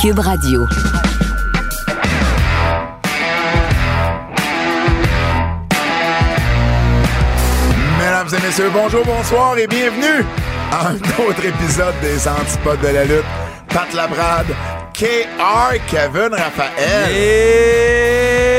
Cube Radio. Mesdames et messieurs, bonjour, bonsoir et bienvenue à un autre épisode des Antipodes de la lutte. Pat Labrade, KR, Kevin Raphaël. Et...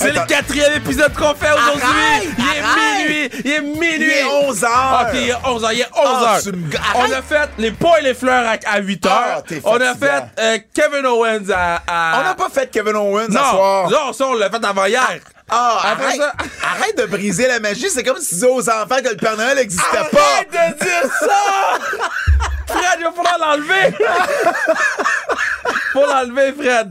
C'est le quatrième épisode qu'on fait aujourd'hui. Arrête, Il est arrête. minuit. Il est minuit. Il est 11 heures. Ok, il est 11 heures. Il est 11 Ah, me- On arrête. a fait les pots et les fleurs à, à 8 heures. Ah, on a fait euh, Kevin Owens à. à- On n'a pas fait Kevin Owens Non, soir. non, ça, on l'a fait avant hier. Ah, Après arrête, ça- arrête de briser la magie. C'est comme si tu disais aux enfants que le Père Noël n'existait Arrête pas. de dire ça! Fred, il va falloir l'enlever! Faut l'enlever, Fred!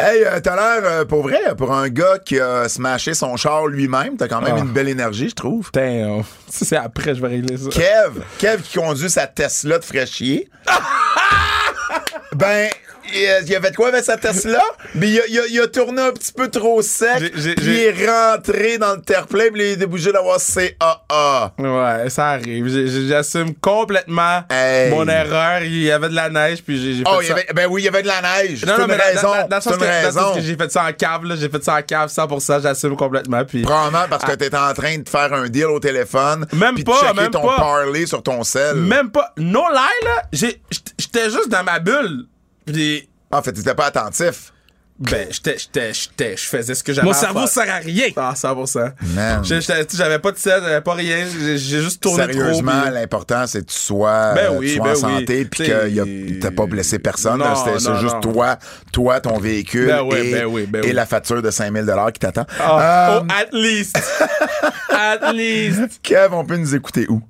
Hey, euh, t'as l'air, euh, pour vrai, pour un gars qui a smashé son char lui-même, t'as quand même Ah. une belle énergie, je trouve. Putain, ça, c'est après, je vais régler ça. Kev, Kev qui conduit sa Tesla de fraîchier. ben, il a, il a fait quoi avec sa Tesla? Ben, il a, il a- il a tourné un petit peu trop sec, puis il est rentré dans le terre-plein, puis il est obligé d'avoir CAA. Ouais, ça arrive. J'assume complètement Hey. mon erreur. Il y avait de la neige, puis j'ai j'ai fait Oh, il ça. avait- ben oui, il y avait de la neige. Non, non, une mais raison. dans- dans une que- raison. j'ai fait ça en cave, là. J'ai fait ça en cave 100%, j'assume complètement. Puis... Probablement parce que t'étais en train de faire un deal au téléphone. Ah. Même puis de pas, checker même ton pas. parler sur ton sel. Même pas. No lie, là. J'étais juste dans ma bulle. Puis. En fait, t'étais pas attentif. Ben, j'étais, j'étais, j'étais, je faisais ce que j'avais Mon à cerveau faire. sert à rien. Ah, 100%. Man. J'ai- j'étais- tu sais, J'avais pas de sel, j'avais pas rien. J'ai j'ai juste tourné Sérieusement, trop. puis- l'important, c'est que tu sois, Ben oui, tu sois ben en oui. santé puis T'sais, que t'as pas blessé personne. C'était juste non. toi, toi, ton véhicule Ben oui, et, ben oui, ben et oui. la facture de 5000 qui t'attend. Ah, Euh, oh, at least. at least. Kev, on peut nous écouter où?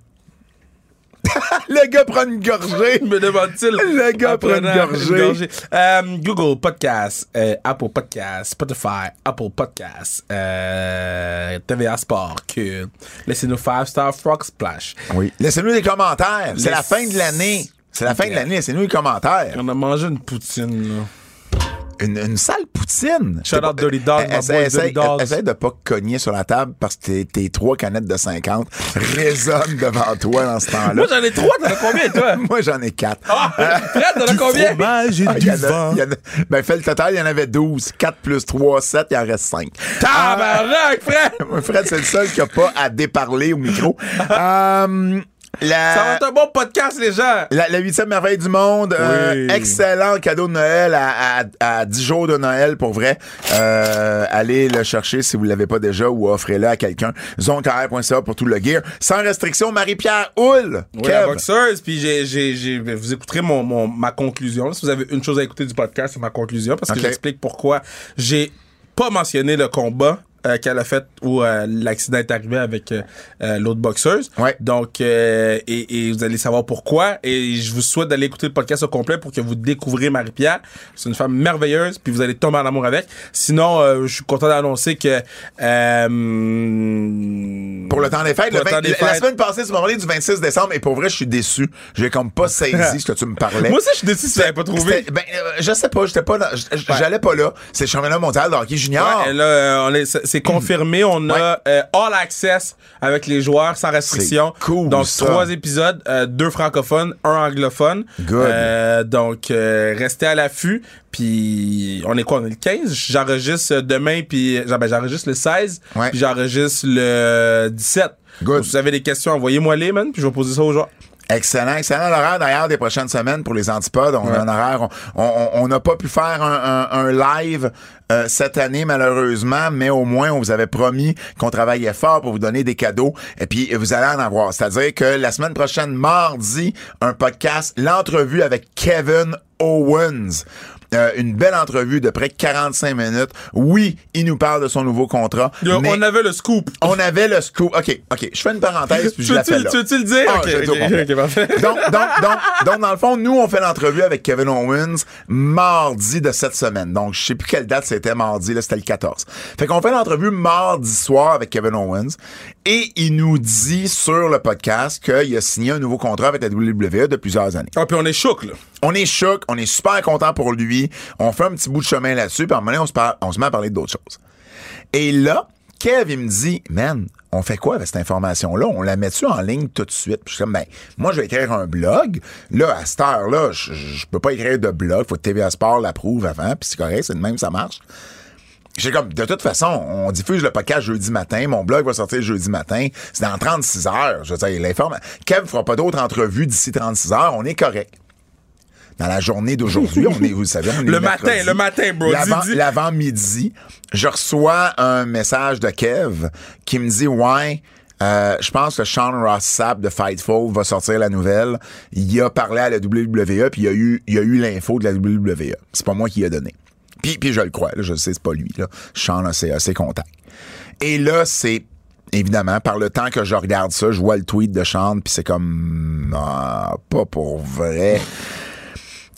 Le gars prend une gorgée. Me demande-t-il. Le gars prend une gorgée. Euh, Google Podcast, euh, Apple Podcast, Spotify, Apple Podcast, euh, TVA Sport, que laissez-nous 5 Star Frog Splash. Oui. Laissez-nous des commentaires. C'est la fin de l'année. C'est la fin de l'année. Laissez-nous des commentaires. On a mangé une poutine, là. Une, une sale poutine. Shout out Dirty Dog, Essaie, essaie- essaie de pas cogner sur la table parce que tes, trois canettes de 50 résonnent devant toi dans ce temps-là. Moi, j'en ai trois, t'en as combien, toi? Moi, j'en ai quatre. Ah, Fred, t'en as combien? Fromage et Ah, du a- a- ben, fait le total, il y en avait 12. 4 plus 3, 7, il en reste 5. Tabarnak, Fred! Fred, c'est le seul qui a pas à déparler au micro. Euh, la, Ça va être un bon podcast, les gens. La, huitième merveille du monde, euh, excellent cadeau de Noël à, à, à 10 jours de Noël pour vrai. Euh, allez le chercher si vous l'avez pas déjà ou offrez-le à quelqu'un. Zoncar.ca pour tout le gear. Sans restriction, Marie-Pierre Houle. Oui, la boxeuse, puis j'ai, j'ai, vous écouterez mon, mon, ma conclusion. Si vous avez une chose à écouter du podcast, c'est ma conclusion, parce que j'explique pourquoi j'ai pas mentionné le combat euh, qu'elle a fait où euh, l'accident est arrivé avec euh, euh, l'autre boxeuse. Ouais. Donc, euh, et, et vous allez savoir pourquoi. Et je vous souhaite d'aller écouter le podcast au complet pour que vous découvrez Marie-Pierre. C'est une femme merveilleuse, puis vous allez tomber en amour avec. Sinon, euh, je suis content d'annoncer que... euh, Pour le temps des fêtes, le le vingt- temps des la fêtes. semaine passée, tu m'as parlé du 26 décembre et pour vrai, je suis déçu. J'ai comme pas saisi ce que tu me parlais. Moi aussi, je suis déçu si tu pas trouvé. Ben, je sais pas, j'étais pas, j'allais pas là. C'est le championnat mondial de hockey junior. Ouais, là, on est- c'est confirmé. On a euh, all access avec les joueurs sans restriction. Cool, Donc, ça. trois épisodes, euh, deux francophones, un anglophone. Good. Euh, donc, restez à l'affût. Puis, on est quoi? On est le 15? J'enregistre demain, puis genre, ben, j'enregistre le 16, Ouais. puis j'enregistre le 17. Good. Donc, si vous avez des questions, envoyez-moi les, man, puis je vais poser ça aux joueurs. Excellent, excellent l'horaire d'ailleurs des prochaines semaines pour les antipodes. On a un horaire, on- n'a pas pu faire un, un- un live euh, cette année malheureusement, mais au moins on vous avait promis qu'on travaillait fort pour vous donner des cadeaux et puis vous allez en avoir. C'est-à-dire que la semaine prochaine, mardi, un podcast, l'entrevue avec Kevin Owens. Euh, une belle entrevue de près de 45 minutes. Oui, il nous parle de son nouveau contrat. Yo, mais on avait le scoop. on avait le scoop. OK, OK. Je fais une parenthèse puis je Tu la veux-tu fais là. tu veux-tu le dire? Ah, Ok, je vais le ok, dire au complet. ok, parfait. donc, donc, donc, donc, dans le fond, nous, on fait l'entrevue avec Kevin Owens mardi de cette semaine. Donc, je sais plus quelle date c'était mardi, là, c'était le 14. Fait qu'on fait l'entrevue mardi soir avec Kevin Owens et il nous dit sur le podcast qu'il a signé un nouveau contrat avec la WWE de plusieurs années. Ah, puis on est choc, là. On est choc, on est super content pour lui. On fait un petit bout de chemin là-dessus, puis à un moment donné, on se, par- on se met à parler d'autres choses. Et là, Kev, il me dit, man, on fait quoi avec cette information-là? On la met-tu en ligne tout de suite? Puis je suis comme, ben, moi, je vais écrire un blog. Là, à cette heure-là, je, je peux pas écrire de blog. Faut que TVA Sport l'approuve avant, puis c'est correct, c'est de même, ça marche. J'ai comme, de toute façon, on diffuse le podcast jeudi matin. Mon blog va sortir jeudi matin. C'est dans 36 heures. Je veux dire, l'informe. Kev fera pas d'autres entrevues d'ici 36 heures. On est correct. Dans la journée d'aujourd'hui, on est, vous le savez, on est Le mercredi. matin, le matin, bro. L'avant-midi, je reçois un message de Kev qui me dit, ouais, euh, je pense que Sean Ross Sapp de Fightful va sortir la nouvelle. Il a parlé à la WWE, puis il y a eu, il y a eu l'info de la WWE. C'est pas moi qui l'a donné. Puis, puis je le crois, là, je sais, c'est pas lui. Là. Sean a ses, contacts. Et là, c'est évidemment, par le temps que je regarde ça, je vois le tweet de Sean, puis c'est comme ah, pas pour vrai.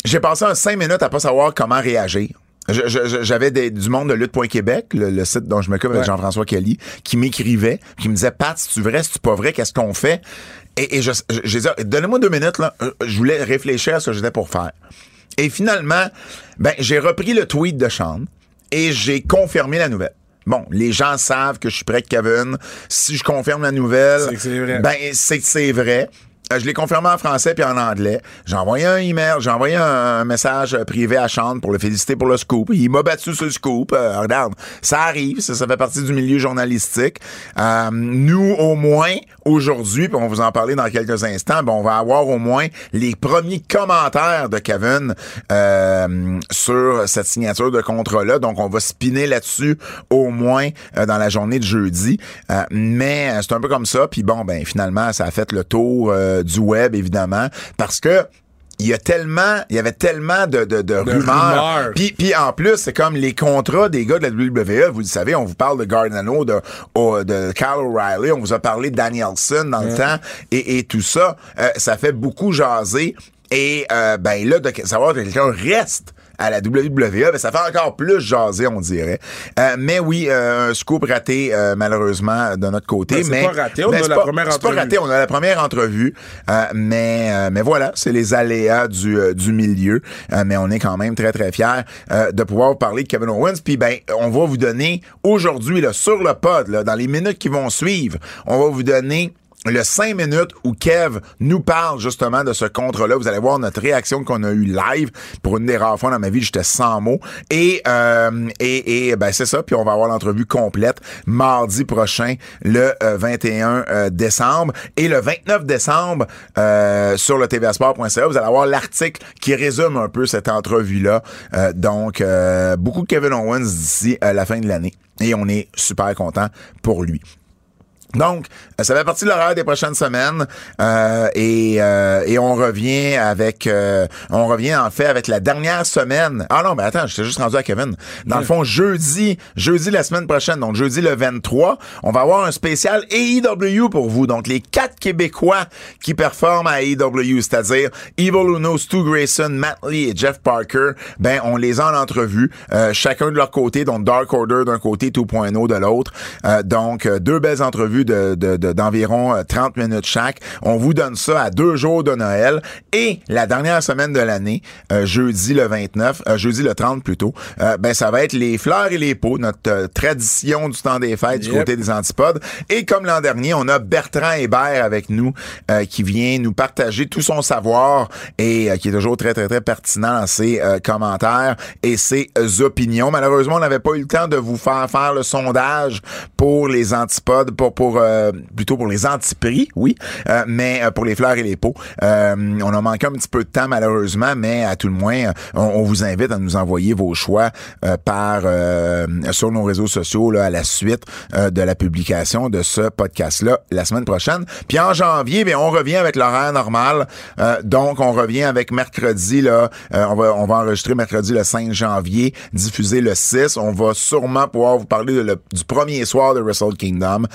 J'ai passé un cinq minutes à pas savoir comment réagir. Je- je- je- J'avais du monde de lutte.québec, le, le site dont je m'occupe avec Ouais. Jean-François Kelly, qui m'écrivait, qui me disait Pat, c'est-tu vrai, c'est-tu pas vrai, qu'est-ce qu'on fait? Et, et je, je, j'ai dit, donnez-moi deux minutes, là. Euh, Je voulais réfléchir à ce que j'étais pour faire. Et finalement, ben, j'ai repris le tweet de Sean et j'ai confirmé la nouvelle. Bon, les gens savent que je suis de Kevin. Si je confirme la nouvelle, C'est vrai. ben c'est vrai. Euh, Je l'ai confirmé en français puis en anglais. J'ai envoyé un email, j'ai envoyé un, message privé à Sean pour le féliciter pour le scoop. Il m'a battu sur le scoop. Euh, regarde, ça arrive, ça, ça fait partie du milieu journalistique. Euh, nous, au moins, aujourd'hui, puis on va vous en parler dans quelques instants, ben, on va avoir au moins les premiers commentaires de Kevin euh, sur cette signature de contrat-là. Donc, on va spinner là-dessus au moins euh, dans la journée de jeudi. Euh, mais euh, c'est un peu comme ça. Puis bon, ben finalement, ça a fait le tour euh, du web, évidemment, parce que il y a tellement, il y avait tellement de, de, de, rumeurs. rumeurs. Puis, puis en plus, c'est comme les contrats des gars de la WWE. Vous le savez, on vous parle de Gargano, de, de Kyle O'Reilly, on vous a parlé de Danielson dans le temps et, et tout ça. Euh, ça fait beaucoup jaser. Et euh, ben là, de savoir que quelqu'un reste à la WWE, ben ça fait encore plus jaser, on dirait. Euh, mais oui, euh, un scoop raté euh, malheureusement de notre côté. Ben, c'est mais pas raté, on ben, a c'est la pas- première c'est pas entrevue. raté, on a la première entrevue, euh, mais euh, mais voilà, c'est les aléas du euh, du milieu, Euh, mais on est quand même très très fiers euh, de pouvoir vous parler de Kevin Owens. Puis ben, on va vous donner aujourd'hui là sur le pod, là, dans les minutes qui vont suivre, on va vous donner le 5 minutes où Kev nous parle justement de ce contrat-là. Vous allez voir notre réaction qu'on a eu live. Pour une des rares fois dans ma vie, j'étais sans mots. Et, euh, et, et ben c'est ça. Puis on va avoir l'entrevue complète mardi prochain, le euh, 21 euh, décembre. Et le 29 décembre, euh, sur le tvsport.ca, vous allez avoir l'article qui résume un peu cette entrevue-là. Euh, donc, euh, beaucoup de Kevin Owens d'ici la fin de l'année. Et on est super content pour lui. Donc, euh, ça fait partie de l'horaire des prochaines semaines euh, et, euh, et on revient avec, euh, on revient en fait avec la dernière semaine. Ah non, mais attends, j'étais juste rendu à Kevin. Dans le fond, jeudi, jeudi la semaine prochaine, donc jeudi le 23, on va avoir un spécial AEW pour vous. Donc les quatre Québécois qui performent à AEW, c'est-à-dire Evil Uno, Stu Grayson, Matt Lee et Jeff Parker. Ben, on les a en entrevue, euh, chacun de leur côté, donc Dark Order d'un côté, 2.0 de l'autre. Euh, donc deux belles entrevues de, de- de- d'environ euh, 30 minutes chaque. On vous donne ça à deux jours de Noël. Et la dernière semaine de l'année, euh, jeudi le 29, euh, jeudi le 30 plutôt, euh, ben ça va être les fleurs et les pots, notre euh, tradition du temps des fêtes du côté des antipodes. Et comme l'an dernier, on a Bertrand Hébert avec nous euh, qui vient nous partager tout son savoir et euh, qui est toujours très, très, très pertinent dans ses euh, commentaires et ses euh, opinions. Malheureusement, on n'avait pas eu le temps de vous faire faire le sondage pour les antipodes, pour, pour pour euh, plutôt pour les antiprix, oui, euh, mais pour les fleurs et les pots. on a manqué un petit peu de temps malheureusement, mais à tout le moins, on, vous invite à nous envoyer vos choix par sur nos réseaux sociaux là, à la suite de la publication de ce podcast-là la semaine prochaine. Puis en janvier, bien, on revient avec l'horaire normal. donc, on revient avec mercredi, là, on, va, on va enregistrer mercredi le 5 janvier, diffuser le 6. On va sûrement pouvoir vous parler du premier soir de Wrestle Kingdom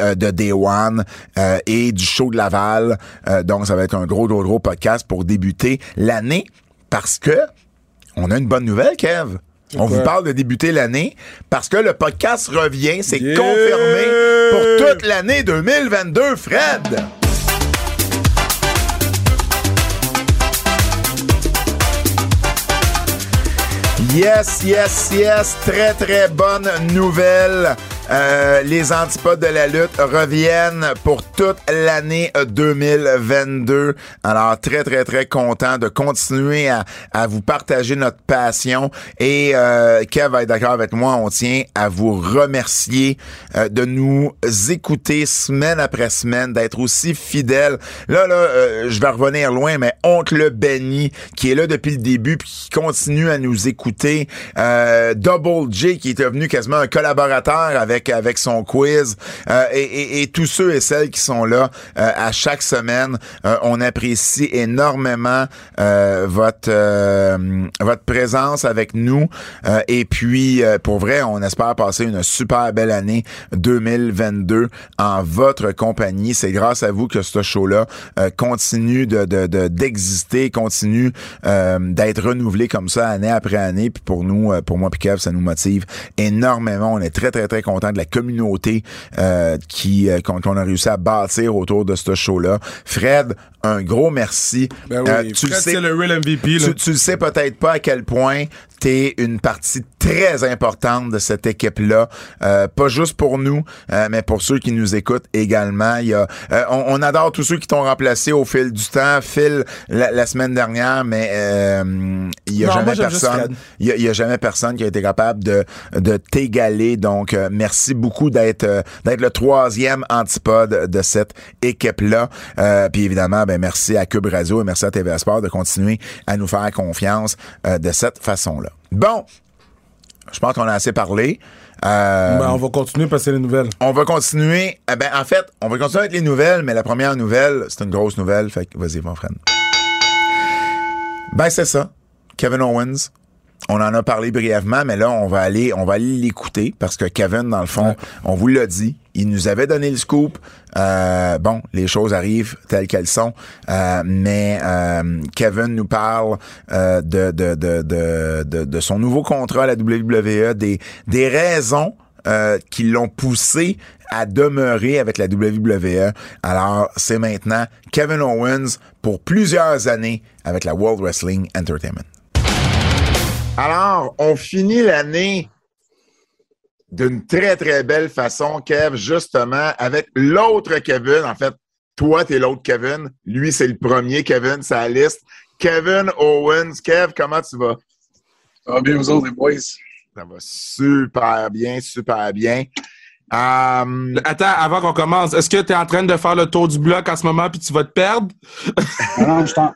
euh, de Day One euh, et du show de Laval. Euh, donc, ça va être un gros, gros, gros podcast pour débuter l'année parce que on a une bonne nouvelle, Kev. On vous parle de débuter l'année parce que le podcast revient, c'est confirmé pour toute l'année 2022, Fred. Yes, yes, yes. Très, très bonne nouvelle. Euh, les antipodes de la lutte reviennent pour toute l'année 2022. Alors, très, très, très content de continuer à, à vous partager notre passion. Et euh, Kev va être d'accord avec moi, on tient à vous remercier euh, de nous écouter semaine après semaine, d'être aussi fidèles. Là, là, euh, je vais revenir loin, mais Oncle Benny, qui est là depuis le début, puis qui continue à nous écouter. Double J, qui est devenu quasiment un collaborateur avec avec, son quiz euh, et, tous ceux et celles qui sont là euh, à chaque semaine. Euh, on apprécie énormément votre votre présence avec nous et puis pour vrai, on espère passer une super belle année 2022 en votre compagnie. C'est grâce à vous que ce show-là continue de d'exister, continue d'être renouvelé comme ça année après année. Puis pour nous, pour moi, puis ça nous motive énormément. On est très très très content de la communauté euh, qui euh, qu'on a réussi à bâtir autour de ce show-là. Fred, un gros merci. Ben oui, euh, tu le real MVP. Tu, tu le sais peut-être pas à quel point t'es une partie très importante de cette équipe-là, euh, pas juste pour nous, euh, mais pour ceux qui nous écoutent également. Il y a, euh, on, adore tous ceux qui t'ont remplacé au fil du temps. Phil la, semaine dernière, mais il y a jamais personne. Il y, a jamais personne qui a été capable de de t'égaler. Donc merci beaucoup d'être d'être le troisième antipode de cette équipe-là. puis évidemment, ben merci à Cube Radio et merci à TVA Sport de continuer à nous faire confiance de cette façon-là. Bon, je pense qu'on a assez parlé. Euh, ben, on va continuer à passer les nouvelles. On va continuer. Eh ben, en fait, on va continuer avec les nouvelles, mais la première nouvelle, c'est une grosse nouvelle. Fait que vas-y, mon frère. Ben, c'est ça. Kevin Owens on en a parlé brièvement, mais là, on va aller, on va aller l'écouter parce que Kevin, dans le fond, on vous l'a dit, il nous avait donné le scoop. Euh, bon, les choses arrivent telles qu'elles sont, euh, mais euh, Kevin nous parle de, de, de, de, de son nouveau contrat à la WWE, des, des raisons qui l'ont poussé à demeurer avec la WWE. Alors, c'est maintenant Kevin Owens pour plusieurs années avec la World Wrestling Entertainment. Alors, on finit l'année d'une très, très belle façon, Kev, justement, avec l'autre Kevin. En fait, toi, t'es l'autre Kevin. Lui, c'est le premier Kevin, sa liste. Kevin Owens. Kev, comment tu vas? Ça va bien, vous autres, les boys? Ça va super bien, super bien. Euh, Attends, avant qu'on commence, est-ce que tu es en train de faire le tour du bloc en ce moment puis tu vas te perdre? Non, je t'en...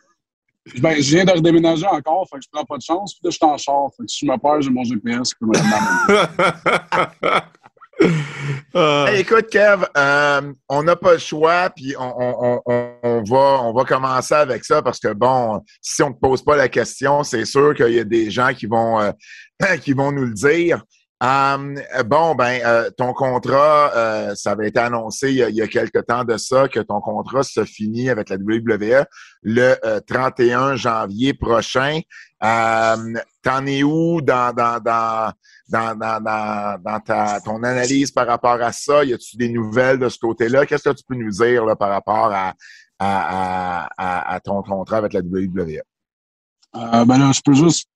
Ben, je viens de redéménager encore, fait que je prends pas de chance. Puis là, je suis en char. Fait que si je me perds, j'ai mon GPS qui peut me écoute, Kev, euh, on n'a pas le choix, puis on, on, va, on va commencer avec ça parce que, bon, si on ne te pose pas la question, c'est sûr qu'il y a des gens qui vont, euh, qui vont nous le dire. Um, bon, ben, euh, ton contrat, euh, ça avait été annoncé il y, a, il y, a, quelque temps de ça que ton contrat se finit avec la WWE le 31 janvier prochain. T'en es où dans, dans, dans, dans, dans, dans ta, ton analyse par rapport à ça? Y a-tu des nouvelles de ce côté-là? Qu'est-ce que tu peux nous dire là, par rapport à, à, à, à, ton contrat avec la WWE? Euh, ben là, je peux juste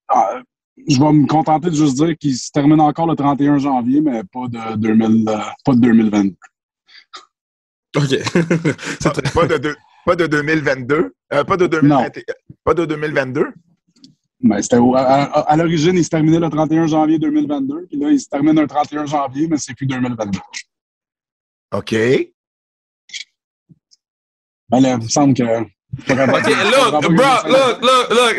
je vais me contenter de juste dire qu'il se termine encore le 31 janvier, mais pas de, 2000, euh, pas de 2022. OK. pas, de, pas de 2022? Euh, pas, de 2021, pas de 2022? Ben, à, à l'origine, il se terminait le 31 janvier 2022, puis là, il se termine le 31 janvier, mais c'est plus 2022. OK. Ben là, il me semble que. OK, look, bro, look, look, look.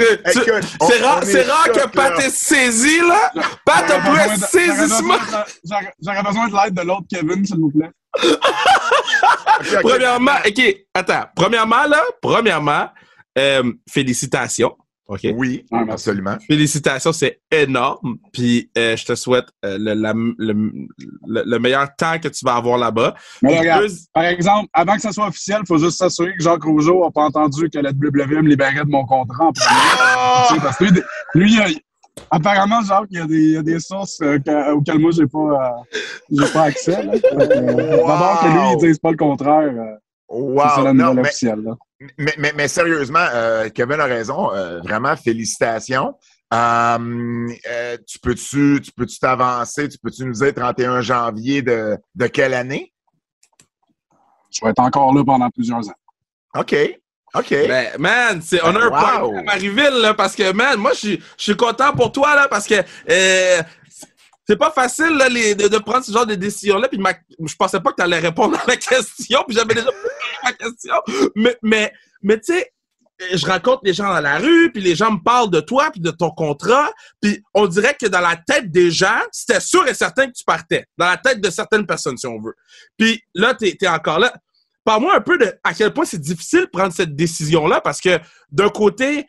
C'est rare, c'est rare que Pat est saisi, là. Pat a un de- saisissement. j'aurais besoin de- l'aide de l'autre Kevin, s'il vous plaît. Premièrement, OK, attends. Premièrement, là, premièrement, euh, félicitations. Oui, Ah, absolument. Félicitations, c'est énorme. Puis euh, je te souhaite euh, le, la- le, le- le meilleur temps que tu vas avoir là-bas. Mais là, regarde, Deux- par exemple, avant que ça soit officiel, il faut juste s'assurer que Jacques Rougeau n'a pas entendu que la WWE me libérait de mon contrat en premier. Tu sais, parce que lui, lui, il a- apparemment, Jacques, il y a des, il y a des sources euh, que- auxquelles moi, j'ai pas, euh, j'ai pas accès. Euh, D'abord que lui, il dise pas le contraire. C'est ça Wow. la Non, mais, officielle. là. mais, mais, mais sérieusement, euh, Kevin a raison. euh, vraiment, félicitations. Euh, euh, tu peux-tu tu peux-tu t'avancer? Tu peux-tu nous dire 31 janvier de, de quelle année? Je vais être encore là pendant plusieurs ans. OK. OK. Ben, man, c'est, on a un Wow. point à Marieville, là, parce que, man, moi, je suis- je suis content pour toi, là, parce que euh, c'est pas facile, là, les- de, de prendre ce genre de décision-là. Puis ma- je pensais pas que tu allais répondre à la question, puis j'avais déjà question. Mais, mais, mais tu sais, je rencontre les gens dans la rue, puis les gens me parlent de toi, puis de ton contrat, puis on dirait que dans la tête des gens, c'était sûr et certain que tu partais. Dans la tête de certaines personnes, si on veut. Puis là, t'es es encore là. Parle-moi un peu de à quel point c'est difficile de prendre cette décision-là, parce que d'un côté,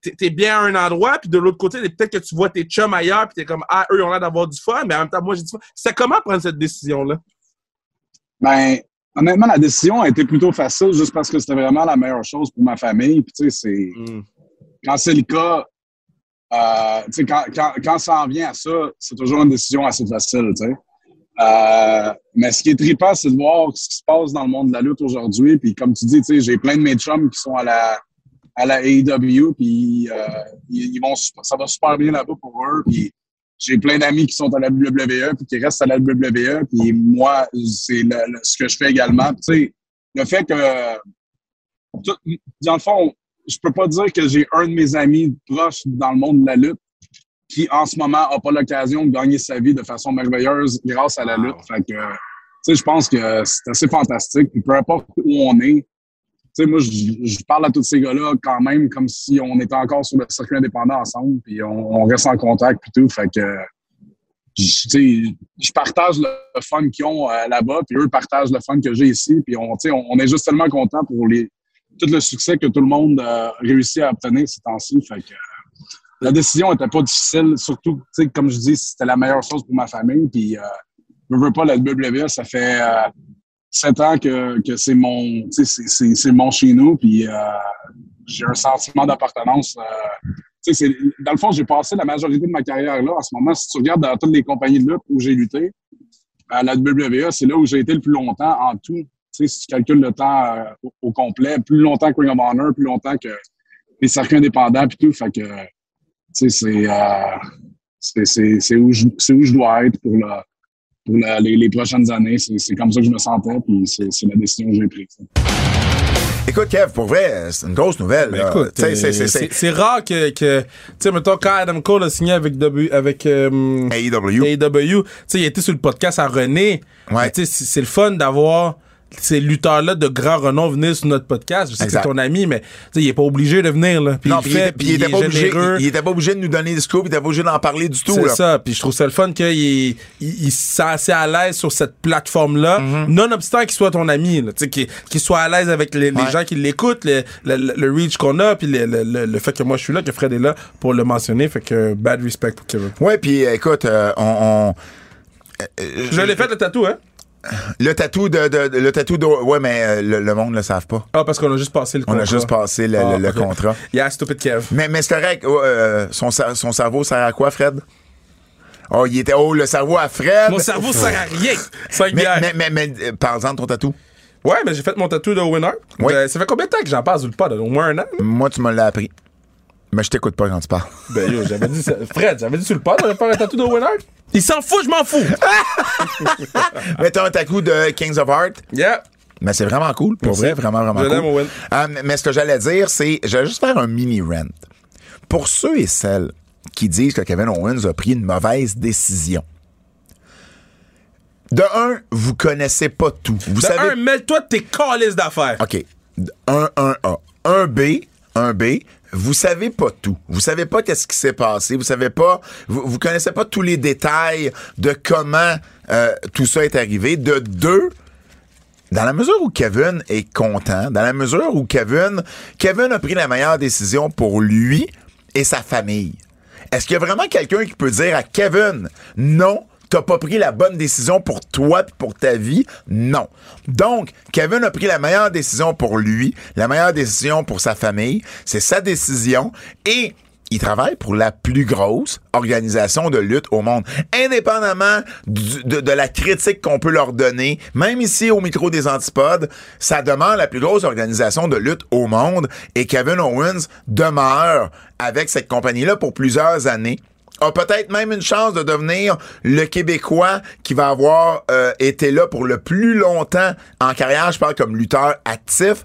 t'es bien à un endroit, puis de l'autre côté, peut-être que tu vois tes chums ailleurs, puis t'es comme, ah, eux, ils ont l'air d'avoir du fun, mais en même temps, moi, j'ai du fun. C'est comment prendre cette décision-là? Ben, honnêtement, la décision a été plutôt facile juste parce que c'était vraiment la meilleure chose pour ma famille. Puis, tu sais, c'est. quand c'est le cas, euh, tu sais, quand, quand, quand ça en vient à ça, c'est toujours une décision assez facile, tu sais. Euh, mais ce qui est trippant, c'est de voir ce qui se passe dans le monde de la lutte aujourd'hui. Puis comme tu dis, tu sais, j'ai plein de mes chums qui sont à la, à la AEW, puis euh, ils, ils vont, ça va super bien là-bas pour eux. Puis j'ai plein d'amis qui sont à la WWE, puis qui restent à la WWE. Puis moi, c'est ce que je fais également. Tu sais, le fait que, tout- dans le fond, je peux pas dire que j'ai un de mes amis proches dans le monde de la lutte qui, en ce moment, n'a pas l'occasion de gagner sa vie de façon merveilleuse grâce à la lutte. Fait que, tu sais, je pense que c'est assez fantastique. Puis peu importe où on est, sais, moi, je, parle à tous ces gars-là quand même comme si on était encore sur le circuit indépendant ensemble, puis on, reste en contact, puis tout. Fait que, je, partage le fun qu'ils ont euh, là-bas, puis eux partagent le fun que j'ai ici, puis on, on, on est juste tellement contents pour les, tout le succès que tout le monde a réussi à obtenir ces temps-ci. Fait que, euh, la décision n'était pas difficile, surtout, comme je dis, c'était la meilleure chose pour ma famille. Puis, euh, je veux pas la WWE, ça fait euh, sept ans que, que c'est mon, c'est- mon chez nous. Puis, euh, j'ai un sentiment d'appartenance. euh, dans le fond, j'ai passé la majorité de ma carrière là. En ce moment, si tu regardes dans toutes les compagnies de lutte où j'ai lutté, à la WWE, c'est là où j'ai été le plus longtemps en tout. Si tu calcules le temps euh, au, complet, plus longtemps que Ring of Honor, plus longtemps que les circuits indépendants puis tout. Fait que, euh, c'est, c'est où je, c'est où je dois être pour, la- pour la- les, les prochaines années. C'est, c'est comme ça que je me sentais, puis c'est, c'est la décision que j'ai prise. Écoute, Kev, pour vrai, c'est une grosse nouvelle. Ben c'est- euh, c'est c'est c'est rare que, que tu sais, mettons, quand Adam Cole a signé avec, w, avec euh, AEW. AEW, tu sais, il était sur le podcast à René. Ouais. Tu sais, c'est c'est le fun d'avoir ces lutteurs-là de grand renom venir sur notre podcast. Je sais Exact. que c'est ton ami, mais il est pas obligé de venir, là. Puis Non, il fait, était- il était pas obligé, il, était pas obligé de nous donner des scoops, il était pas obligé d'en parler du tout. C'est ça. Puis je trouve ça le fun qu'il il, sent assez à l'aise sur cette plateforme-là, Mm-hmm. nonobstant qu'il soit ton ami, qu'il soit à l'aise avec les, les Ouais. gens qui l'écoutent, le, reach qu'on a, puis le, le, le- fait que moi je suis là, que Fred est là pour le mentionner. Fait que bad respect pour Kevin. Ouais, puis euh, écoute, euh, on, on- euh, Je l'ai fait le tatou, hein? Le tatou de, de- de- le tatou de, ouais, mais euh, le, le monde le savent pas. Ah, parce qu'on a juste passé le On contrat. a juste passé le, Ah, le- le ok. contrat. Yeah, stupid Kev. Mais, mais c'est correct. euh, son, son cerveau sert à quoi, Fred? Oh, il était, oh, le cerveau à Fred. Mon cerveau sert à rien. Mais, mais, mais, mais, euh, parle-en de ton tatou? Ouais, mais j'ai fait mon tatou de winner. Oui. Euh, ça fait combien de temps que j'en passe ou pas? Au moins un an? Moi, tu me l'as appris. Mais je t'écoute pas quand tu parles. Ben yo, j'avais dit ça. Fred, j'avais dit sur le pod, on allait faire un tatou de winner. Il s'en fout, je m'en fous. mais t'as un tatou de Kings of Heart. yeah. Mais c'est vraiment cool, pour Merci. vrai, vraiment, vraiment Je cool. Owen. Euh, mais ce que j'allais dire, c'est, j'allais juste faire un mini rant. Pour ceux et celles qui disent que Kevin Owens a pris une mauvaise décision, De un, vous connaissez pas tout. Vous de savez. un, mêle-toi de tes calices d'affaires. OK. Un, un A. Un B. Un B. Vous savez pas tout. Vous savez pas qu'est-ce qui s'est passé. Vous savez pas. Vous, vous connaissez pas tous les détails de comment euh, tout ça est arrivé. De deux. Dans la mesure où Kevin est content, dans la mesure où Kevin, Kevin a pris la meilleure décision pour lui et sa famille. Est-ce qu'il y a vraiment quelqu'un qui peut dire à Kevin, non, t'as pas pris la bonne décision pour toi pour ta vie? Non. Donc, Kevin a pris la meilleure décision pour lui, la meilleure décision pour sa famille. C'est sa décision et il travaille pour la plus grosse organisation de lutte au monde. Indépendamment de, de la critique qu'on peut leur donner, même ici au micro des antipodes, ça demeure la plus grosse organisation de lutte au monde et Kevin Owens demeure avec cette compagnie-là pour plusieurs années a peut-être même une chance de devenir le Québécois qui va avoir euh, été là pour le plus longtemps en carrière. Je parle comme lutteur actif.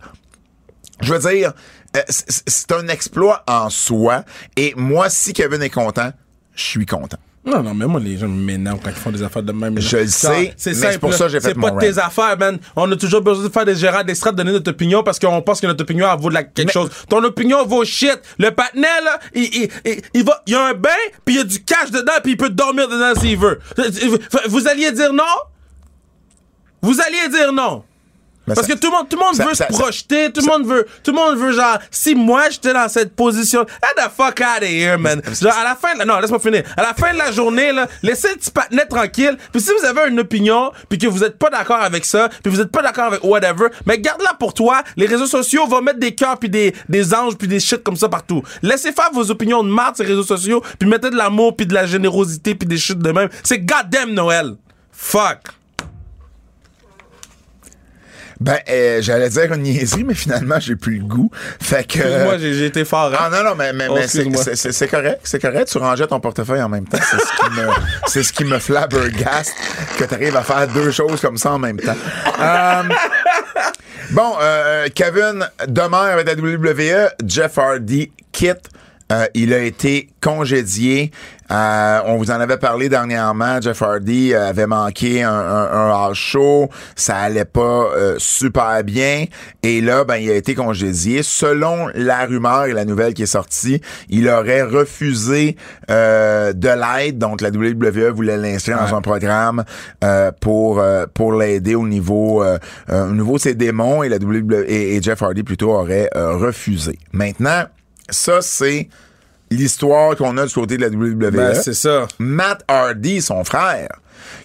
Je veux dire, euh, c'est un exploit en soi. Et moi, si Kevin est content, je suis content. Non, non, mais moi, les gens m'énervent quand ils font des affaires de même. Je le sais, c'est pour là. ça que j'ai fait C'est pas tes affaires, man. On a toujours besoin de faire des gérants d'extra, de donner notre opinion parce qu'on pense que notre opinion elle vaut de la- quelque Mais- chose. Ton opinion vaut shit. Le patinet, là, il, il, il, il va, il y a un bain, puis il y a du cash dedans, puis il peut dormir dedans s'il veut. Vous alliez dire non? Vous alliez dire non? Mais Parce ça- que tout le monde, tout le monde ça- veut ça- se projeter, tout le monde veut, tout le monde veut genre, si moi j'étais dans cette position, get the fuck out of here, man. Genre, à la fin, de la- non, laisse-moi finir. À la fin de la journée, là, laissez le petit patinet tranquille. Puis si vous avez une opinion, puis que vous êtes pas d'accord avec ça, puis vous êtes pas d'accord avec whatever, mais garde-la pour toi. Les réseaux sociaux vont mettre des cœurs, puis des, des anges, puis des shit comme ça partout. Laissez faire vos opinions de marde sur les réseaux sociaux, puis mettez de l'amour, puis de la générosité, puis des shit de même. C'est goddamn Noël. Fuck. Ben, euh, j'allais dire une niaiserie, mais finalement, j'ai plus le goût. Fait que. Moi, j'ai j'ai été fort, hein? Ah non, non, mais, mais, Oh, mais c'est- correct, c'est correct. Tu rangeais ton portefeuille en même temps. C'est ce qui me, c'est ce qui me flabbergaste que tu arrives à faire deux choses comme ça en même temps. Euh, bon, euh, Kevin demeure avec la WWE. Jeff Hardy quitte. Euh, il a été congédié. Euh, on vous en avait parlé dernièrement. Jeff Hardy avait manqué un, un, un house show. Ça allait pas euh, super bien. Et là, ben, il a été congédié. Selon la rumeur et la nouvelle qui est sortie, il aurait refusé euh, de l'aide. Donc, la WWE voulait l'inscrire dans un programme euh, pour euh, pour l'aider au niveau euh, euh, au niveau de ses démons. Et la WWE et, et Jeff Hardy plutôt aurait euh, refusé. Maintenant, ça c'est l'histoire qu'on a du côté de la WWE. Ben, c'est ça. Matt Hardy, son frère,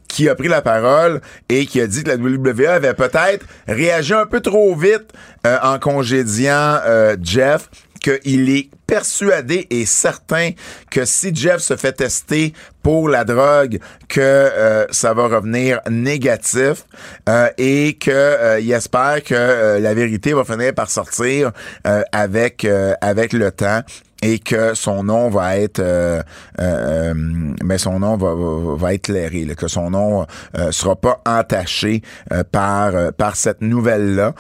qui a pris la parole et qui a dit que la WWE avait peut-être réagi un peu trop vite euh, en congédiant euh, Jeff qu'il est persuadé et certain que si Jeff se fait tester pour la drogue, que euh, ça va revenir négatif euh, et que euh, espère que euh, la vérité va finir par sortir euh, avec avec le temps et que son nom va être euh, euh, mais son nom va, va, va être clairé, là, que son nom euh, sera pas entaché euh, par euh, par cette nouvelle là.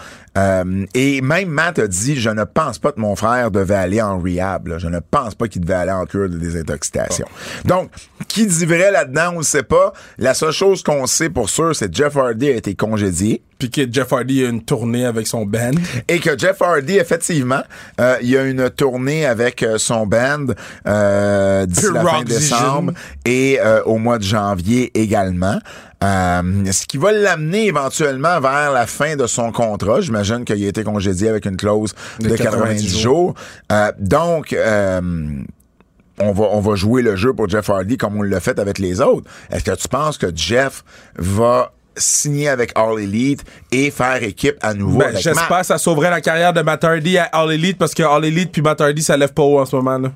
et même Matt a dit je ne pense pas que mon frère devait aller en rehab, là. je ne pense pas qu'il devait aller en cure de désintoxication. Donc qui dit vrai là-dedans, on ne sait pas. La seule chose qu'on sait pour sûr, c'est que Jeff Hardy a été congédié. Puis que Jeff Hardy a une tournée avec son band. Et que Jeff Hardy, effectivement, euh, il y a une tournée avec euh, son band euh, d'ici la fin décembre et euh, au mois de janvier également. Euh, ce qui va l'amener éventuellement vers la fin de son contrat. J'imagine qu'il a été congédié avec une clause de, De 90, 90 jours. Euh, donc, euh, on va, on va jouer le jeu pour Jeff Hardy comme on l'a fait avec les autres. Est-ce que tu penses que Jeff va signer avec All Elite et faire équipe à nouveau Ben, avec j'espère que ça sauverait la carrière de Matt Hardy à All Elite parce que All Elite puis Matt Hardy, ça lève pas haut en ce moment. Là.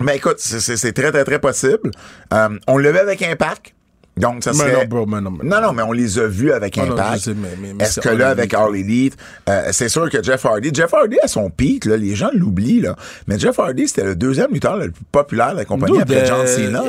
Mais écoute, c'est- très, très, très possible. Euh, on le veut avec Impact. Donc, ça Mais serait... non, bro, mais non, mais non, non, mais on les a vus avec Ah Impact. Est-ce que là, avec All Elite, euh, c'est sûr que Jeff Hardy, Jeff Hardy à son pic, là, les gens l'oublient, là. Mais Jeff Hardy, c'était le deuxième lutteur le plus populaire de la compagnie après John Cena.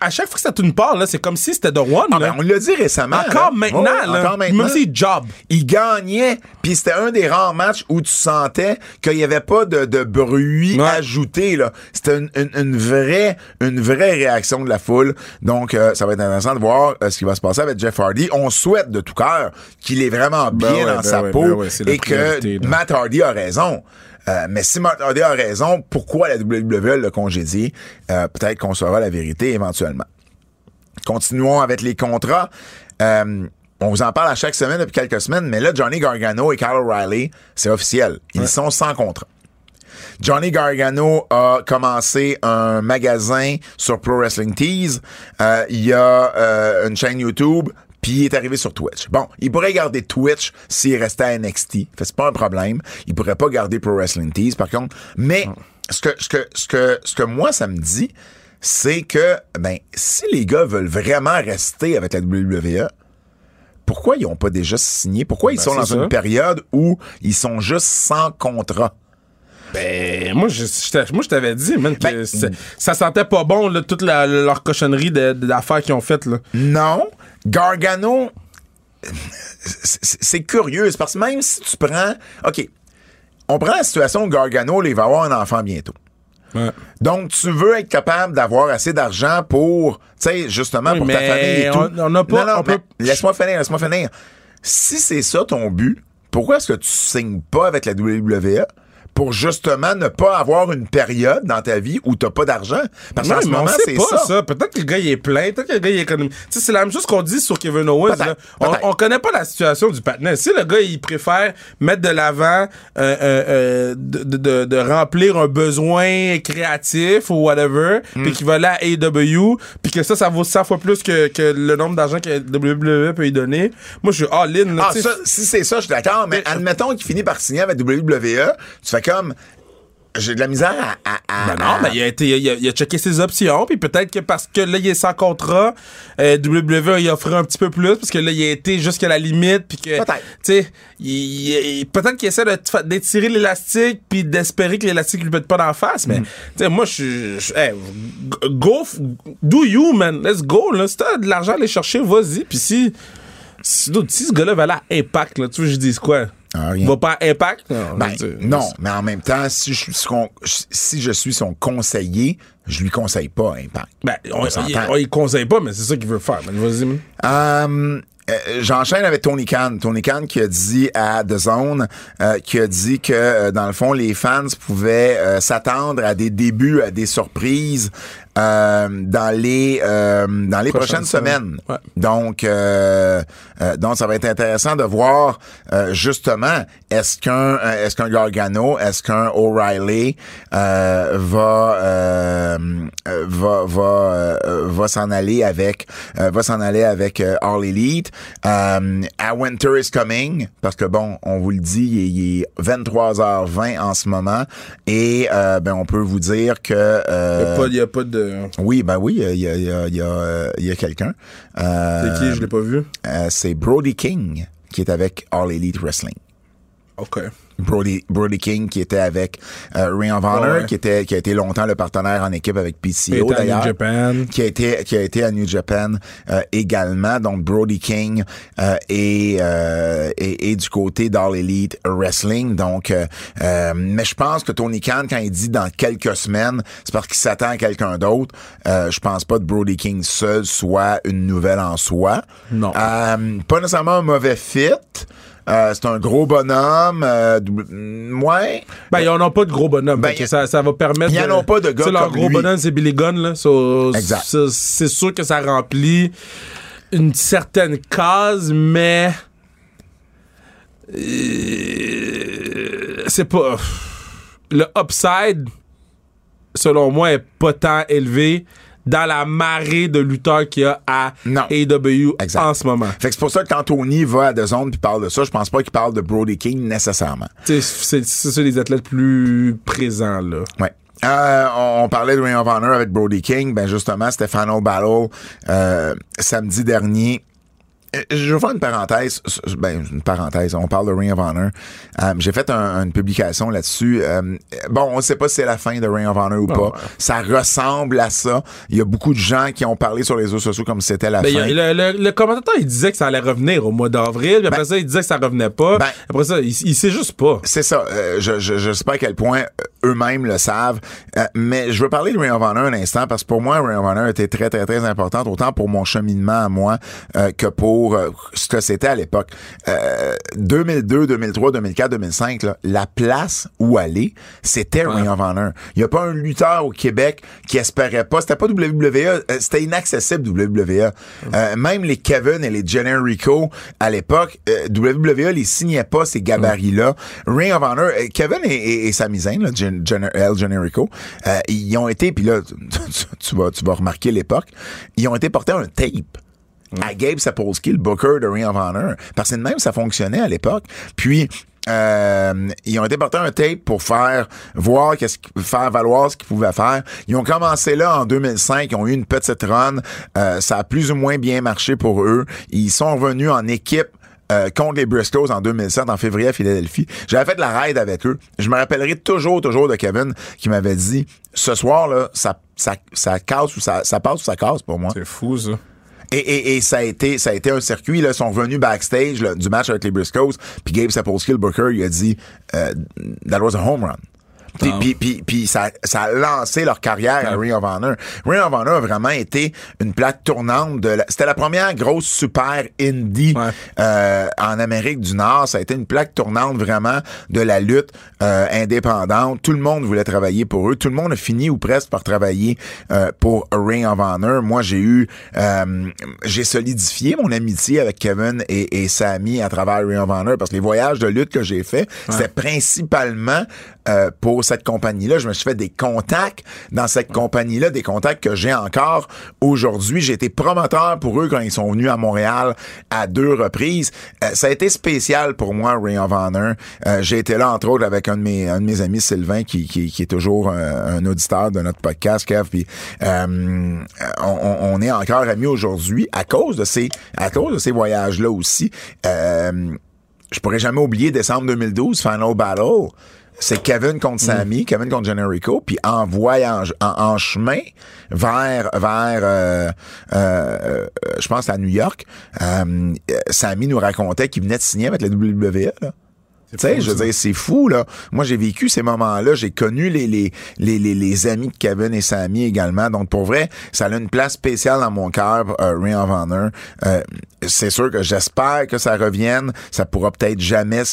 À, chaque fois que ça tourne part, là, c'est comme si c'était The One. Ah, là. ben, on l'a dit récemment. encore là. maintenant, là. encore maintenant. Même s'il job. il gagnait, puis c'était un des rares matchs où tu sentais qu'il n'y avait pas de, de bruit Ouais. ajouté. là. C'était une, une- une vraie une vraie réaction de la foule. Donc, euh, ça va être intéressant de voir voir euh, ce qui va se passer avec Jeff Hardy. On souhaite de tout cœur qu'il est vraiment bien ouais, dans ben sa ouais, peau ben ouais, et priorité, que. Matt Hardy a raison. Euh, mais si Matt Hardy a raison, pourquoi la WWE l'a congédié? Euh, Peut-être qu'on saura la vérité éventuellement. Continuons avec les contrats. On vous en parle à chaque semaine depuis quelques semaines, mais là, Johnny Gargano et Kyle O'Reilly, c'est officiel. Ils sont sans contrat. Johnny Gargano a commencé un magasin sur Pro Wrestling Tees. Euh, il y a euh, une chaîne YouTube, puis il est arrivé sur Twitch. Bon, il pourrait garder Twitch s'il restait à NXT. Fait c'est pas un problème. Il pourrait pas garder Pro Wrestling Tees, par contre. Mais ce que, ce que, ce que, ce que moi, ça me dit, c'est que, ben, si les gars veulent vraiment rester avec la WWE, pourquoi ils ont pas déjà signé? Pourquoi ils Ben, sont dans une période où ils sont juste sans contrat? Ben, moi, je, je t'a- moi, je t'avais dit, man, que Ben, ça sentait pas bon, là, toute la, leur cochonnerie d'affaires qu'ils ont faites, là. Non. Gargano, c'est curieux. Parce que même si tu prends. OK. On prend la situation où Gargano, là, il va avoir un enfant bientôt. Ouais. Donc, tu veux être capable d'avoir assez d'argent pour, tu sais, justement, Oui, pour ta famille et tout. on- n'a pas- Non, peut- laisse-moi finir, laisse-moi finir. Si c'est ça ton but, pourquoi est-ce que tu signes pas avec la WWE pour justement ne pas avoir une période dans ta vie où t'as pas d'argent? Parce qu'en ce moment, c'est ça. ça. Peut-être que le gars il est plein, peut-être que le gars il est économique. Tu sais, c'est la même chose qu'on dit sur Kevin Owens. On, connaît pas la situation du patinet. Si le gars il préfère mettre de l'avant euh, euh, euh, de, de- de- de remplir un besoin créatif ou whatever, Hmm. puis qu'il va aller à AEW, puis que ça, ça vaut 100 fois plus que, que le nombre d'argent que WWE peut lui donner. Moi, je suis all-in. Ah, si c'est ça, je suis d'accord, mais admettons qu'il finit par signer avec WWE, tu fais comme. J'ai de la misère à. à- à- Ben non, ben il a été, il a, il a checké ses options, puis peut-être que parce que là il est sans contrat, euh, WWE il offrait un petit peu plus parce que là il a été jusqu'à la limite, puis que Peut-être. tu sais, il- peut-être qu'il essaie d'étirer l'élastique puis d'espérer que l'élastique lui pète pas d'en face, Mm. mais tu sais moi je suis, hey, go, do you man, let's go là, si t'as de l'argent à aller chercher, vas-y, puis si si, ce gars-là va aller à Impact là, tu veux que je dise quoi? Ah, Il va pas Impact? Non, Ben, non, mais en même temps, si je suis son, si je suis son conseiller, je lui conseille pas Impact. Ben, on, On il, il conseille pas, mais c'est ça qu'il veut faire. man. Vas-y. Euh, euh, J'enchaîne avec Tony Khan. Tony Khan qui a dit à The Zone, euh, qui a dit que euh, dans le fond, les fans pouvaient euh, s'attendre à des débuts, à des surprises euh, dans les euh, dans les prochaines, Prochaines semaines. semaines. Ouais. Donc, euh, euh, donc ça va être intéressant de voir euh, justement est-ce qu'un euh, est-ce qu'un Gargano, est-ce qu'un O'Reilly euh, va va va va s'en aller avec euh, va s'en aller avec All Elite. Euh, à Winter is coming parce que bon, on vous le dit, il est, il est 23h20 en ce moment et euh, ben on peut vous dire que euh, Il n'y a, pas de. Oui, ben oui, il y a, y a, y a, y a quelqu'un. Euh, C'est qui? Je l'ai pas vu. euh, c'est Brody King qui est avec All Elite Wrestling. OK. Brody, Brody King qui était avec euh, Ring of Honor, Ouais, qui était qui a été longtemps le partenaire en équipe avec PCO d'ailleurs. Qui a été qui a été à New Japan euh, également. Donc Brody King euh, et, euh, et et du côté d'All Elite Wrestling. Donc euh, euh, mais je pense que Tony Khan quand il dit dans quelques semaines c'est parce qu'il s'attend à quelqu'un d'autre. Euh, je pense pas que Brody King seul soit une nouvelle en soi. Non. euh, pas nécessairement un mauvais fit euh, c'est un gros bonhomme. Euh, mm, ouais. Ben, ils en ont pas de gros bonhomme. Ben, ça, ça va permettre. y en de- ont pas de gars sais, leur comme gros lui. bonhomme, c'est Billy Gunn, là. So, C'est sûr que ça remplit une certaine case, mais. Euh, C'est pas. Le upside, selon moi, est pas tant élevé dans la marée de lutteurs qu'il y a à Non. AEW Exact. en ce moment. Fait que c'est pour ça que quand Tony va à The Zone puis parle de ça, je pense pas qu'il parle de Brody King nécessairement. C'est c'est ça les athlètes plus présents, là. Ouais. Euh, on, on parlait de Ring of Honor avec Brody King. Ben justement, c'était Final Battle euh, samedi dernier. Euh, Je vais faire une parenthèse. Ben, une parenthèse. On parle de Ring of Honor. Euh, J'ai fait un- une publication là-dessus. Euh, bon, on sait pas si c'est la fin de Ring of Honor ou pas. ouais. Ça ressemble à ça. Il y a beaucoup de gens qui ont parlé sur les réseaux sociaux comme si c'était la Ben, fin. a- le, le- le commentateur, il disait que ça allait revenir au mois d'avril, après ça, il disait que ça revenait pas. Ben- après ça, il, il sait juste pas. C'est ça. Euh, je, je, je sais pas à quel point. eux-mêmes le savent. Mais je veux parler de Ring of Honor un instant parce que pour moi, Ring of Honor était très, très, très importante, autant pour mon cheminement à moi que pour euh, ce que c'était à l'époque. 2002, 2003, 2004, 2005, là, la place où aller, c'était Ring of Honor. Il n'y a pas un lutteur au Québec qui espérait pas. C'était pas WWE, c'était inaccessible WWE. même les Kevin et les Generico à l'époque, WWE les signait pas ces gabarits-là. Ring of Honor, Kevin et, et, Sami Zayn, là, El Generico, euh, ils ont été, puis là, tu, vas, tu vas remarquer l'époque, ils ont été portés un tape à Gabe Sapolsky, le booker de Ring of Honor. Parce que même, ça fonctionnait à l'époque. Puis, euh, ils ont été portés un tape pour faire voir qu'est-ce faire valoir ce qu'ils pouvaient faire. Ils ont commencé là en 2005, ils ont eu une petite run, euh, ça a plus ou moins bien marché pour eux. Ils sont revenus en équipe euh, contre les Briscoes en 2007, en février à Philadelphie. J'avais fait de la ride avec eux. Je me rappellerai toujours, toujours de Kevin qui m'avait dit, ce soir, là, ça, ça, ça casse ou ça, ça passe ou ça casse pour moi. C'est fou, ça. Et, ça a été ça a été un circuit là ils sont revenus backstage du match avec les Briscoes puis Gabe Sapolsky le Booker il a dit euh, that was a home run puis, ça, ça a lancé leur carrière à Ring of Honor. Ring of Honor a vraiment été une plaque tournante de C'était la première grosse super indie euh, en Amérique du Nord. Ça a été une plaque tournante vraiment de la lutte euh, indépendante. Tout le monde voulait travailler pour eux. Tout le monde a fini ou presque par travailler euh, pour Ring of Honor. Moi, j'ai eu... Euh, j'ai solidifié mon amitié avec Kevin et, et Sammy à travers Ring of Honor parce que les voyages de lutte que j'ai fait, c'était principalement euh, pour cette compagnie-là. Je me suis fait des contacts dans cette compagnie-là, des contacts que j'ai encore aujourd'hui. J'ai été promoteur pour eux quand ils sont venus à Montréal à deux reprises. Euh, ça a été spécial pour moi, Ring of Honor. Euh, j'ai été là, entre autres, avec un de mes, un de mes amis, Sylvain, qui, qui, qui est toujours un, auditeur de notre podcast, Kev. Puis, on, on, est encore amis aujourd'hui à cause de ces, à cause de ces voyages-là aussi. je pourrais jamais oublier décembre 2012, Final Battle c'est Kevin contre mm. Sammy, Kevin contre Generico, puis en voyage, en, chemin vers vers euh, euh, je pense à New York, euh, Sammy nous racontait qu'il venait de signer avec la WWE. Tu sais, je veux dire, c'est fou, là. Moi, j'ai vécu ces moments-là. J'ai connu les, les, les, les, amis de Kevin et Sammy également. Donc, pour vrai, ça a une place spéciale dans mon cœur, euh, Ring of Honor. Euh, c'est sûr que j'espère que ça revienne. Ça pourra peut-être jamais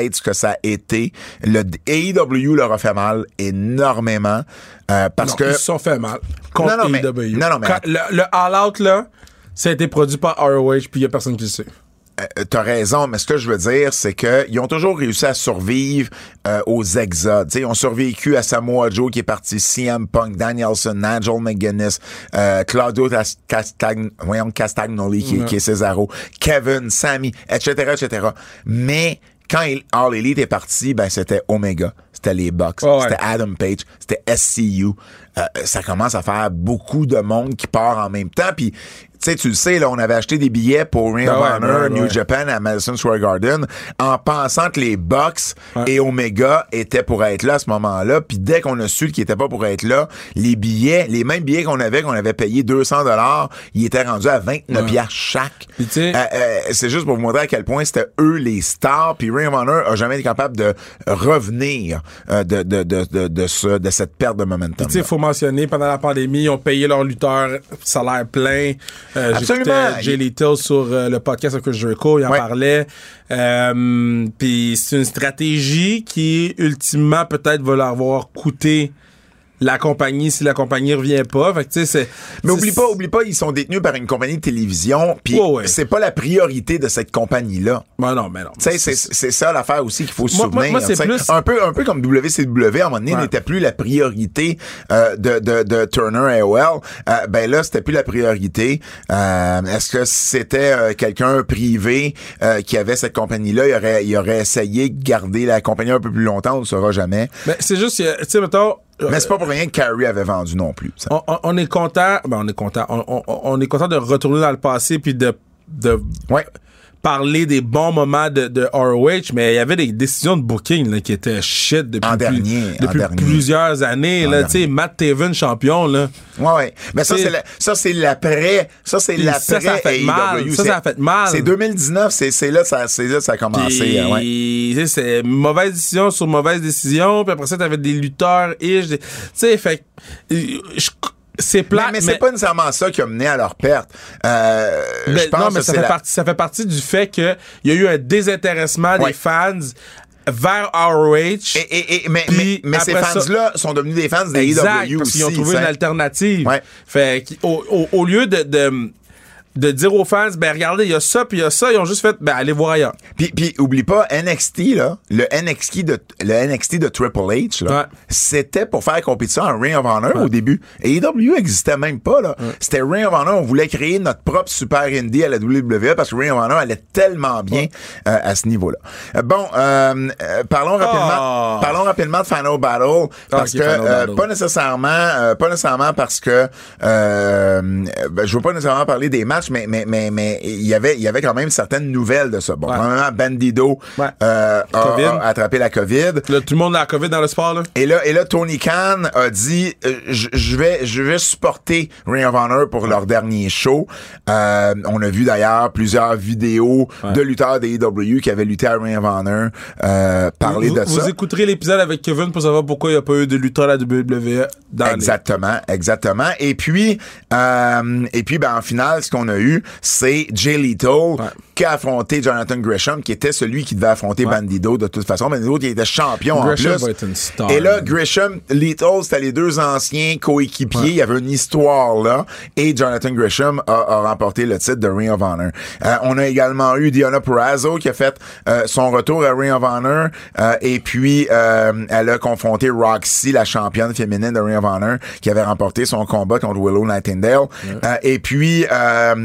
être ce que ça a été. Le AEW leur a fait mal énormément euh, parce que ils se sont fait mal contre non, non, AEW. Mais, non, non, mais le, All Out là, ça a été produit par ROH puis il y a personne qui le sait. Euh, t'as raison, mais ce que je veux dire, c'est que ils ont toujours réussi à survivre euh, aux exodes. T'sais, ils ont survécu à Samoa Joe qui est parti, CM Punk, Danielson, Nigel McGuinness, euh, Claudio Castagn Castagnoli qui, qui, est Cesaro, Kevin, Sammy, etc., etc. Mais quand All Elite est parti, ben c'était Omega, c'était les Bucks, c'était Adam Page, c'était SCU. Euh, ça commence à faire beaucoup de monde qui part en même temps. Puis tu sais, tu le sais, là, on avait acheté des billets pour Ring of ah Honor New Japan à Madison Square Garden en pensant que les Bucks et Omega étaient pour être là à ce moment-là. Puis dès qu'on a su qu'ils étaient pas pour être là, les billets, les mêmes billets qu'on avait, qu'on avait payé 200 dollars, ils étaient rendus à 29 ouais. chaque. Euh, euh, c'est juste pour vous montrer à quel point c'était eux les stars. Puis Ring of Honor a jamais été capable de revenir euh, de, de, de, de, de, ce, de cette perte de momentum. Mentionner, pendant la pandémie, ils ont payé leurs lutteurs salaire plein. Euh, Absolument. J'ai Little sur euh, le podcast avec Jericho, il en parlait. Euh, Puis c'est une stratégie qui, ultimement, peut-être va leur avoir coûté la compagnie si la compagnie revient pas. Fait que, c'est, Mais oublie pas, oublie pas, ils sont détenus par une compagnie de télévision, puis c'est pas la priorité de cette compagnie-là. Ben non, mais non. C'est, c'est ça l'affaire aussi qu'il faut se souvenir. Moi, c'est plus... un, peu, un peu comme WCW, à un moment donné, n'était plus la priorité euh, de, de, de, Turner AOL. Euh, ben là, c'était plus la priorité. Euh, est-ce que c'était quelqu'un privé euh, qui avait cette compagnie-là? Il aurait, il aurait essayé de garder la compagnie un peu plus longtemps, on ne saura jamais. Mais c'est juste, tu sais, mettons, mais c'est pas pour rien que Carrie avait vendu non plus. On, est content, ben on est content, on, est content de retourner dans le passé puis de, de ouais. Parler des bons moments de, de ROH, mais il y avait des décisions de booking là, qui étaient shit depuis, en dernier, depuis plusieurs années. Là, tu sais, Matt Taven champion là. Ouais, ouais. Mais ça c'est ça c'est l'après, ça c'est l'après ça, ça a fait mal. Ça, ça a fait mal. C'est 2019, c'est c'est là ça c'est là ça a commencé. Hein, ouais. C'est mauvaise décision sur mauvaise décision, puis après ça t'avais des lutteurs ish, tu sais, fait je c'est plat. Mais, c'est pas nécessairement ça qui a mené à leur perte. Euh, ben, je pense non, mais ça, fait partie, ça fait partie du fait qu'il y a eu un désintéressement des fans vers ROH. Et, et, et, mais mais, ces fans-là sont devenus des fans des AEW aussi. Ils ont trouvé une alternative. Ouais. Fait au, au, au lieu de, de de dire aux fans, ben regardez, il y a ça, puis il y a ça, ils ont juste fait, ben allez voir ailleurs. Puis, puis oublie pas, NXT, là, le NXT de, le NXT de Triple H, là, c'était pour faire compétition à Ring of Honor au début. Et AEW existait même pas, là. C'était Ring of Honor, on voulait créer notre propre super indie à la WWE parce que Ring of Honor allait tellement bien euh, à ce niveau-là. Euh, bon, euh, parlons rapidement, oh. parlons rapidement de Final Battle parce que pas nécessairement, pas nécessairement parce que ben, je veux pas nécessairement parler des matchs mais mais mais mais il y avait il y avait quand même certaines nouvelles de ça. Bon, ouais. Bandido euh, a, attrapé la COVID. tout le monde a la COVID dans le sport là? Et là et là Tony Khan a dit euh, je vais je vais supporter Ring of Honor pour leur dernier show. Euh, on a vu d'ailleurs plusieurs vidéos de lutteurs des AEW qui avaient lutté à Ring of Honor parler de ça. Vous écouterez l'épisode avec Kevin pour savoir pourquoi il n'y a pas eu de lutteurs à la WWE dans Exactement, exactement. Et puis et puis ben en finale ce qu'on a eu, c'est Jay Lethal qui a affronté Jonathan Gresham, qui était celui qui devait affronter Bandido de toute façon. Bandido qui était champion en plus. Et là, Gresham, Lethal, c'était les deux anciens coéquipiers. Il y avait une histoire là. Et Jonathan Gresham a, remporté le titre de Ring of Honor. Euh, on a également eu Diana Purrazzo qui a fait euh, son retour à Ring of Honor. Euh, et puis, elle a confronté Roxy, la championne féminine de Ring of Honor, qui avait remporté son combat contre Willow Nightingale. et puis,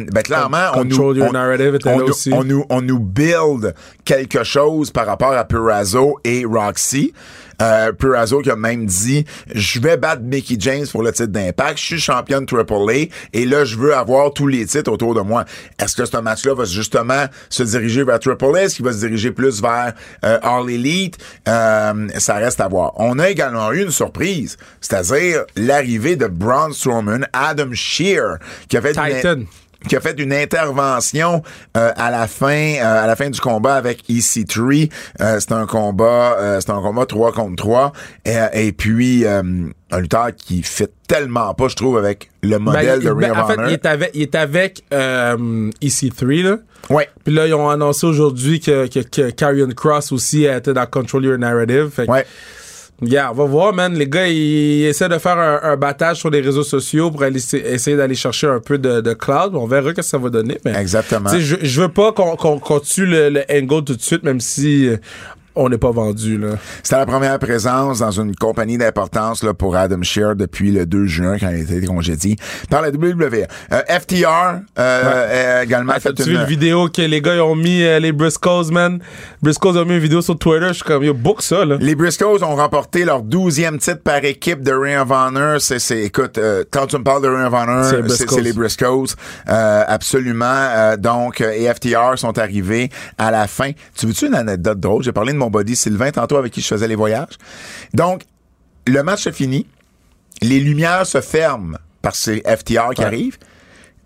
ben, clairement, on nous, on, nous, on nous build quelque chose par rapport à Purazo et Roxy. Euh, Purazo qui a même dit je vais battre Mickey James pour le titre d'impact, je suis championne Triple A et là je veux avoir tous les titres autour de moi. Est-ce que ce match-là va justement se diriger vers Triple A, est-ce qu'il va se diriger plus vers euh, All Elite? Euh, Ça reste à voir. On a également eu une surprise, c'est-à-dire l'arrivée de Braun Strowman, Adam Shear qui a fait Titan qui a fait une intervention euh, à la fin euh, à la fin du combat avec EC3 euh, c'est un combat euh, c'est un combat 3 contre 3 et, et puis un lutteur qui fait tellement pas je trouve avec le ben, modèle de ben, Ring of Honor. il est avec il est avec EC3 là Ouais. Puis là ils ont annoncé aujourd'hui que que, que Karrion Cross aussi était dans Control Your Narrative. Fait ouais. Yeah, on va voir, man. Les gars, ils essaient de faire un, battage sur les réseaux sociaux pour aller, essayer d'aller chercher un peu de, de cloud. On verra ce que ça va donner. Mais, Exactement. Je, je veux pas qu'on qu tue le, le angle tout de suite, même si on n'est pas vendu. C'était la première présence dans une compagnie d'importance pour Adam Shear depuis le 2 juin quand il a été congédié par la WWE. Euh, FTR euh, également fait tu une... vu vidéo que les gars ont mis euh, les Briscoes, man? Briscoes ont mis une vidéo sur Twitter. Je suis comme, yo, book ça, là. Les Briscoes ont remporté leur 12e titre par équipe de Ring of Honor. C'est, écoute, euh, quand tu me parles de Ring of Honor, c'est, les Briscoes. Euh, absolument. donc, et FTR sont arrivés à la fin. Tu veux-tu une anecdote drôle? J'ai parlé de mon body Sylvain tantôt avec qui je faisais les voyages. Donc, le match est fini. Les lumières se ferment parce que c'est FTR qui arrive.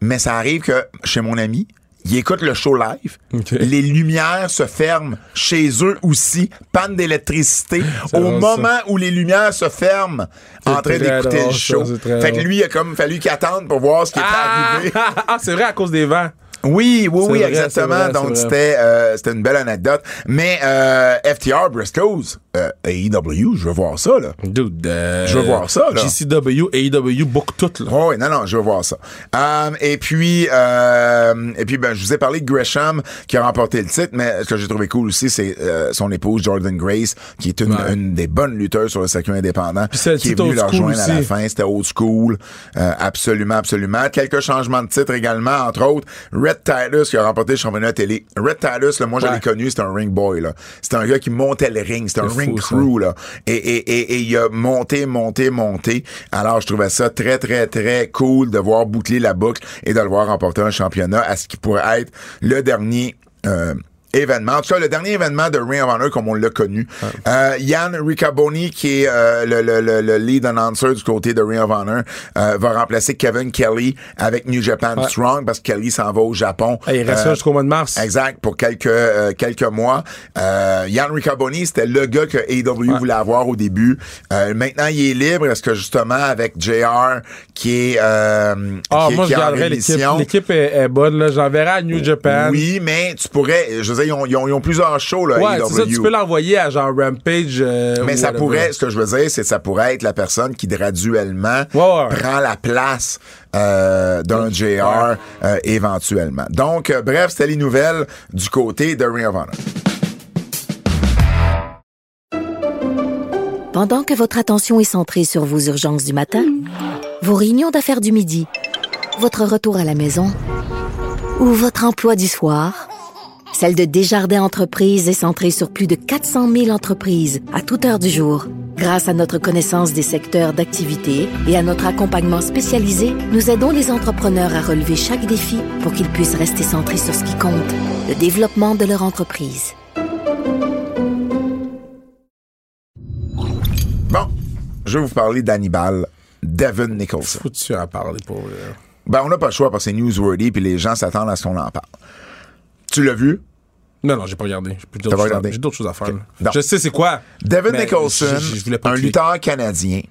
Mais ça arrive que chez mon ami, il écoute le show live. Les lumières se ferment chez eux aussi. Panne d'électricité. Au moment où les lumières se ferment, en train d'écouter le show. fait que lui, il a comme fallu qu'il attende pour voir ce qui est ah! arrivé. ah, c'est vrai à cause des vents. Oui, oui, oui, exactement. Donc c'était euh, c'était une belle anecdote. Mais euh, FTR Briscoes, euh, AEW, je veux voir ça là. Dude, euh, je veux voir ça là. GCW, AEW book tout là. Oh, oui, non non, je veux voir ça. Um, et puis euh, et puis ben je vous ai parlé de Gresham qui a remporté le titre, mais ce que j'ai trouvé cool aussi c'est euh, son épouse Jordan Grace qui est une, une, des bonnes lutteurs sur le circuit indépendant qui est venue leur rejoindre à la fin, c'était old school, absolument absolument. Quelques changements de titre également entre autres. Red Titus qui a remporté le championnat télé. Red Titus, là, moi, je l'ai connu, c'était un ring boy, là. C'était un gars qui montait le ring. C'était un ring crew, là. Et, et, et, et, il a monté, monté, monté. Alors, je trouvais ça très, très, très cool de voir boucler la boucle et de le voir remporter un championnat à ce qui pourrait être le dernier événement. En tout cas, le dernier événement de Ring of Honor, comme on l'a connu. Euh, Yann Riccaboni, qui est euh, le, le, le, lead announcer du côté de Ring of Honor, euh, va remplacer Kevin Kelly avec New Japan Strong parce que Kelly s'en va au Japon. il reste jusqu'au mois de mars. Exact, pour quelques quelques mois. Yann Riccaboni, c'était le gars que AEW voulait avoir au début. maintenant, il est libre. Est-ce que justement, avec JR, qui est... ah, moi, je garderais l'équipe. L'équipe est, bonne. Là. J'enverrai à New Japan. Oui, mais tu pourrais... Je ils ont, ils ont, plusieurs shows, là, ouais, c'est ça, tu peux l'envoyer à genre Rampage. Euh, mais ça pourrait, ce que je veux dire, c'est que ça pourrait être la personne qui graduellement prend la place euh, d'un JR euh, éventuellement. Donc, bref, c'était les nouvelles du côté de Ring of Honor. Pendant que votre attention est centrée sur vos urgences du matin, vos réunions d'affaires du midi, votre retour à la maison ou votre emploi du soir, celle de Desjardins Entreprises est centrée sur plus de 400 000 entreprises à toute heure du jour. Grâce à notre connaissance des secteurs d'activité et à notre accompagnement spécialisé, nous aidons les entrepreneurs à relever chaque défi pour qu'ils puissent rester centrés sur ce qui compte, le développement de leur entreprise. Bon, je vais vous parler d'Hannibal, Devin Nicholson. Faut-tu en parler pour... Ben, on n'a pas le choix parce que c'est newsworthy puis les gens s'attendent à ce qu'on en parle. Tu l'as vu? Non, non, j'ai pas regardé. J'ai d'autres choses à faire. Je sais c'est quoi. Devin Nicholson, un lutteur canadien.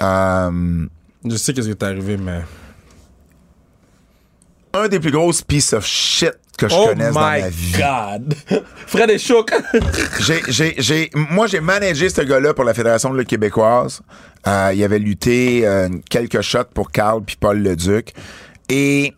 Euh, je sais qu'est-ce qui est arrivé, mais. Un des plus grosses pieces of shit que je oh connaisse dans ma vie. Oh my God! Fred est choc. moi, j'ai managé ce gars-là pour la Fédération de la québécoise. Euh, il avait lutté euh, quelques shots pour Carl puis Paul Leduc. Et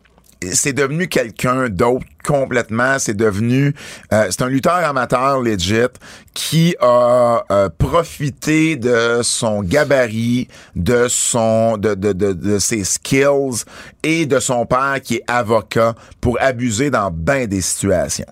c'est devenu quelqu'un d'autre complètement. C'est devenu, euh, c'est un lutteur amateur legit qui a euh, profité de son gabarit, de son, de, de, de, de, ses skills et de son père qui est avocat pour abuser dans bien des situations.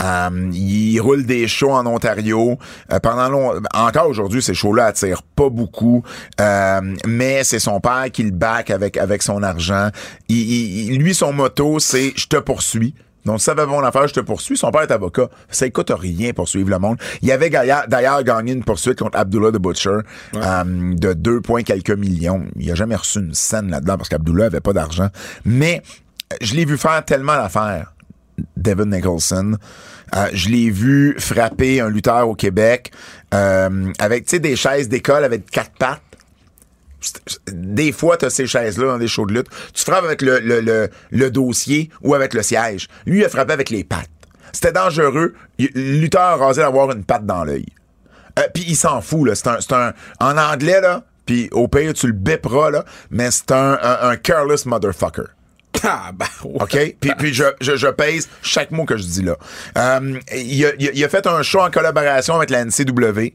Euh, il roule des shows en Ontario. Euh, pendant long... Encore aujourd'hui, ces shows-là attirent pas beaucoup. Euh, mais c'est son père qui le back avec, avec son argent. Il, lui, son motto, c'est « Je te poursuis ». Donc, ça va mon affaire, je te poursuis. Son père est avocat. Ça coûte rien pour suivre le monde. Il avait d'ailleurs gagné une poursuite contre Abdullah the Butcher de 2 points quelques millions. Il a jamais reçu une scène là-dedans parce qu'Abdullah avait pas d'argent. Mais je l'ai vu faire tellement d'affaires Devin Nicholson. Euh, je l'ai vu frapper un lutteur au Québec euh, avec des chaises d'école avec quatre pattes. Des fois, tu as ces chaises-là dans des shows de lutte. Tu frappes avec le, dossier ou avec le siège. Lui, il a frappé avec les pattes. C'était dangereux. Le lutteur a rasé d'avoir une patte dans l'œil. Euh, puis il s'en fout. C'est un, un, en anglais, puis au pire, tu le biperas, mais c'est un careless motherfucker. OK? Puis, puis je, je, je, pèse chaque mot que je dis là. Euh, il, a, il, a, fait un show en collaboration avec la NCW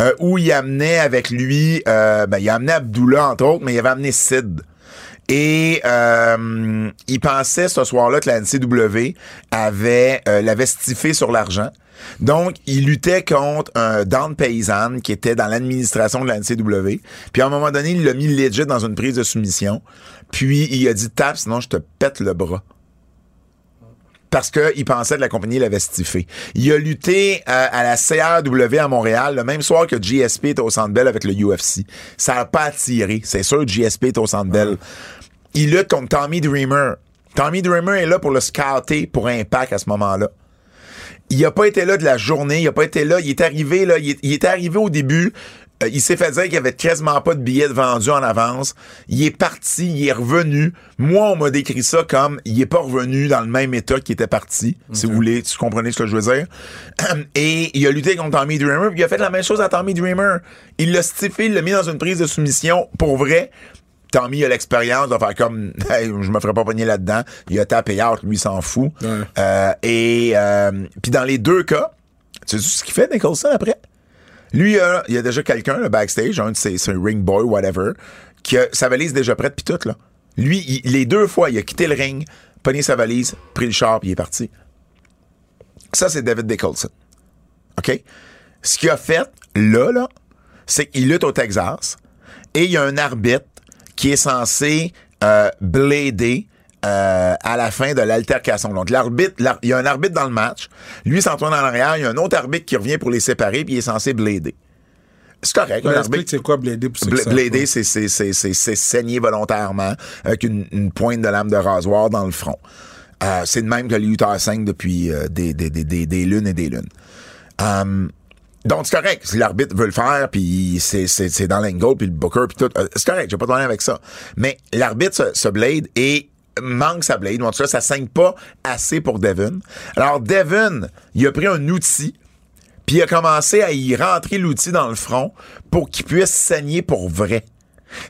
euh, où il amenait avec lui, euh, ben, il a amené Abdullah, entre autres, mais il avait amené Sid. Et euh, il pensait ce soir-là que la NCW avait euh, l'avait stiffé sur l'argent. Donc, il luttait contre un Dan Paysan qui était dans l'administration de la NCW. Puis à un moment donné, il l'a mis legit dans une prise de soumission. Puis il a dit tape, sinon je te pète le bras parce qu'il pensait que la compagnie l'avait stiffé. Il a lutté euh, à la CRW à Montréal le même soir que GSP était au Centre Bell avec le UFC. Ça n'a pas attiré. C'est sûr, GSP est au Centre. Il lutte contre Tommy Dreamer. Tommy Dreamer est là pour le scouter pour Impact à ce moment-là. Il a pas été là de la journée, il a pas été là, il est arrivé là, il, il était arrivé au début, euh, il s'est fait dire qu'il y avait quasiment pas de billets vendus en avance. Il est parti, il est revenu. Moi, on m'a décrit ça comme il est pas revenu dans le même état qu'il était parti. Si vous voulez, tu comprenez ce que je veux dire. Et il a lutté contre Tommy Dreamer, puis il a fait la même chose à Tommy Dreamer. Il l'a stiffé, il l'a mis dans une prise de soumission pour vrai. Tommy a l'expérience de faire comme je me ferais pas pogner là-dedans. Il a tapé out, lui s'en fout. Euh, et euh, puis dans les deux cas, tu sais ce qu'il fait Nicholson après? Lui, il y a déjà quelqu'un, le backstage, un de ses, ring boy, whatever, qui a sa valise déjà prête, puis tout, là. Lui, les deux fois, il a quitté le ring, pogné sa valise, pris le char, puis il est parti. Ça, c'est David Nicholson. OK? Ce qu'il a fait, là, là, c'est qu'il lutte au Texas, et il y a un arbitre qui est censé euh, blader euh, à la fin de l'altercation. Donc, l'arbitre, il y a un arbitre dans le match. Lui s'en tourne en arrière. Il y a un autre arbitre qui revient pour les séparer, puis il est censé blader. C'est correct. Ouais, c'est quoi blader pour Blader, c'est saigner volontairement avec une, pointe de lame de rasoir dans le front. Euh, c'est de même que le 5 depuis euh, des, des, des, des, lunes et des lunes. Um, donc, c'est correct. Si l'arbitre veut le faire, puis c'est, c'est, dans l'angle, puis le booker, puis tout, euh, c'est correct. J'ai pas de problème avec ça. Mais l'arbitre se, blade et manque sa blade. En tout cas, ça saigne pas assez pour Devon. Alors, Devon, il a pris un outil, puis il a commencé à y rentrer l'outil dans le front pour qu'il puisse saigner pour vrai.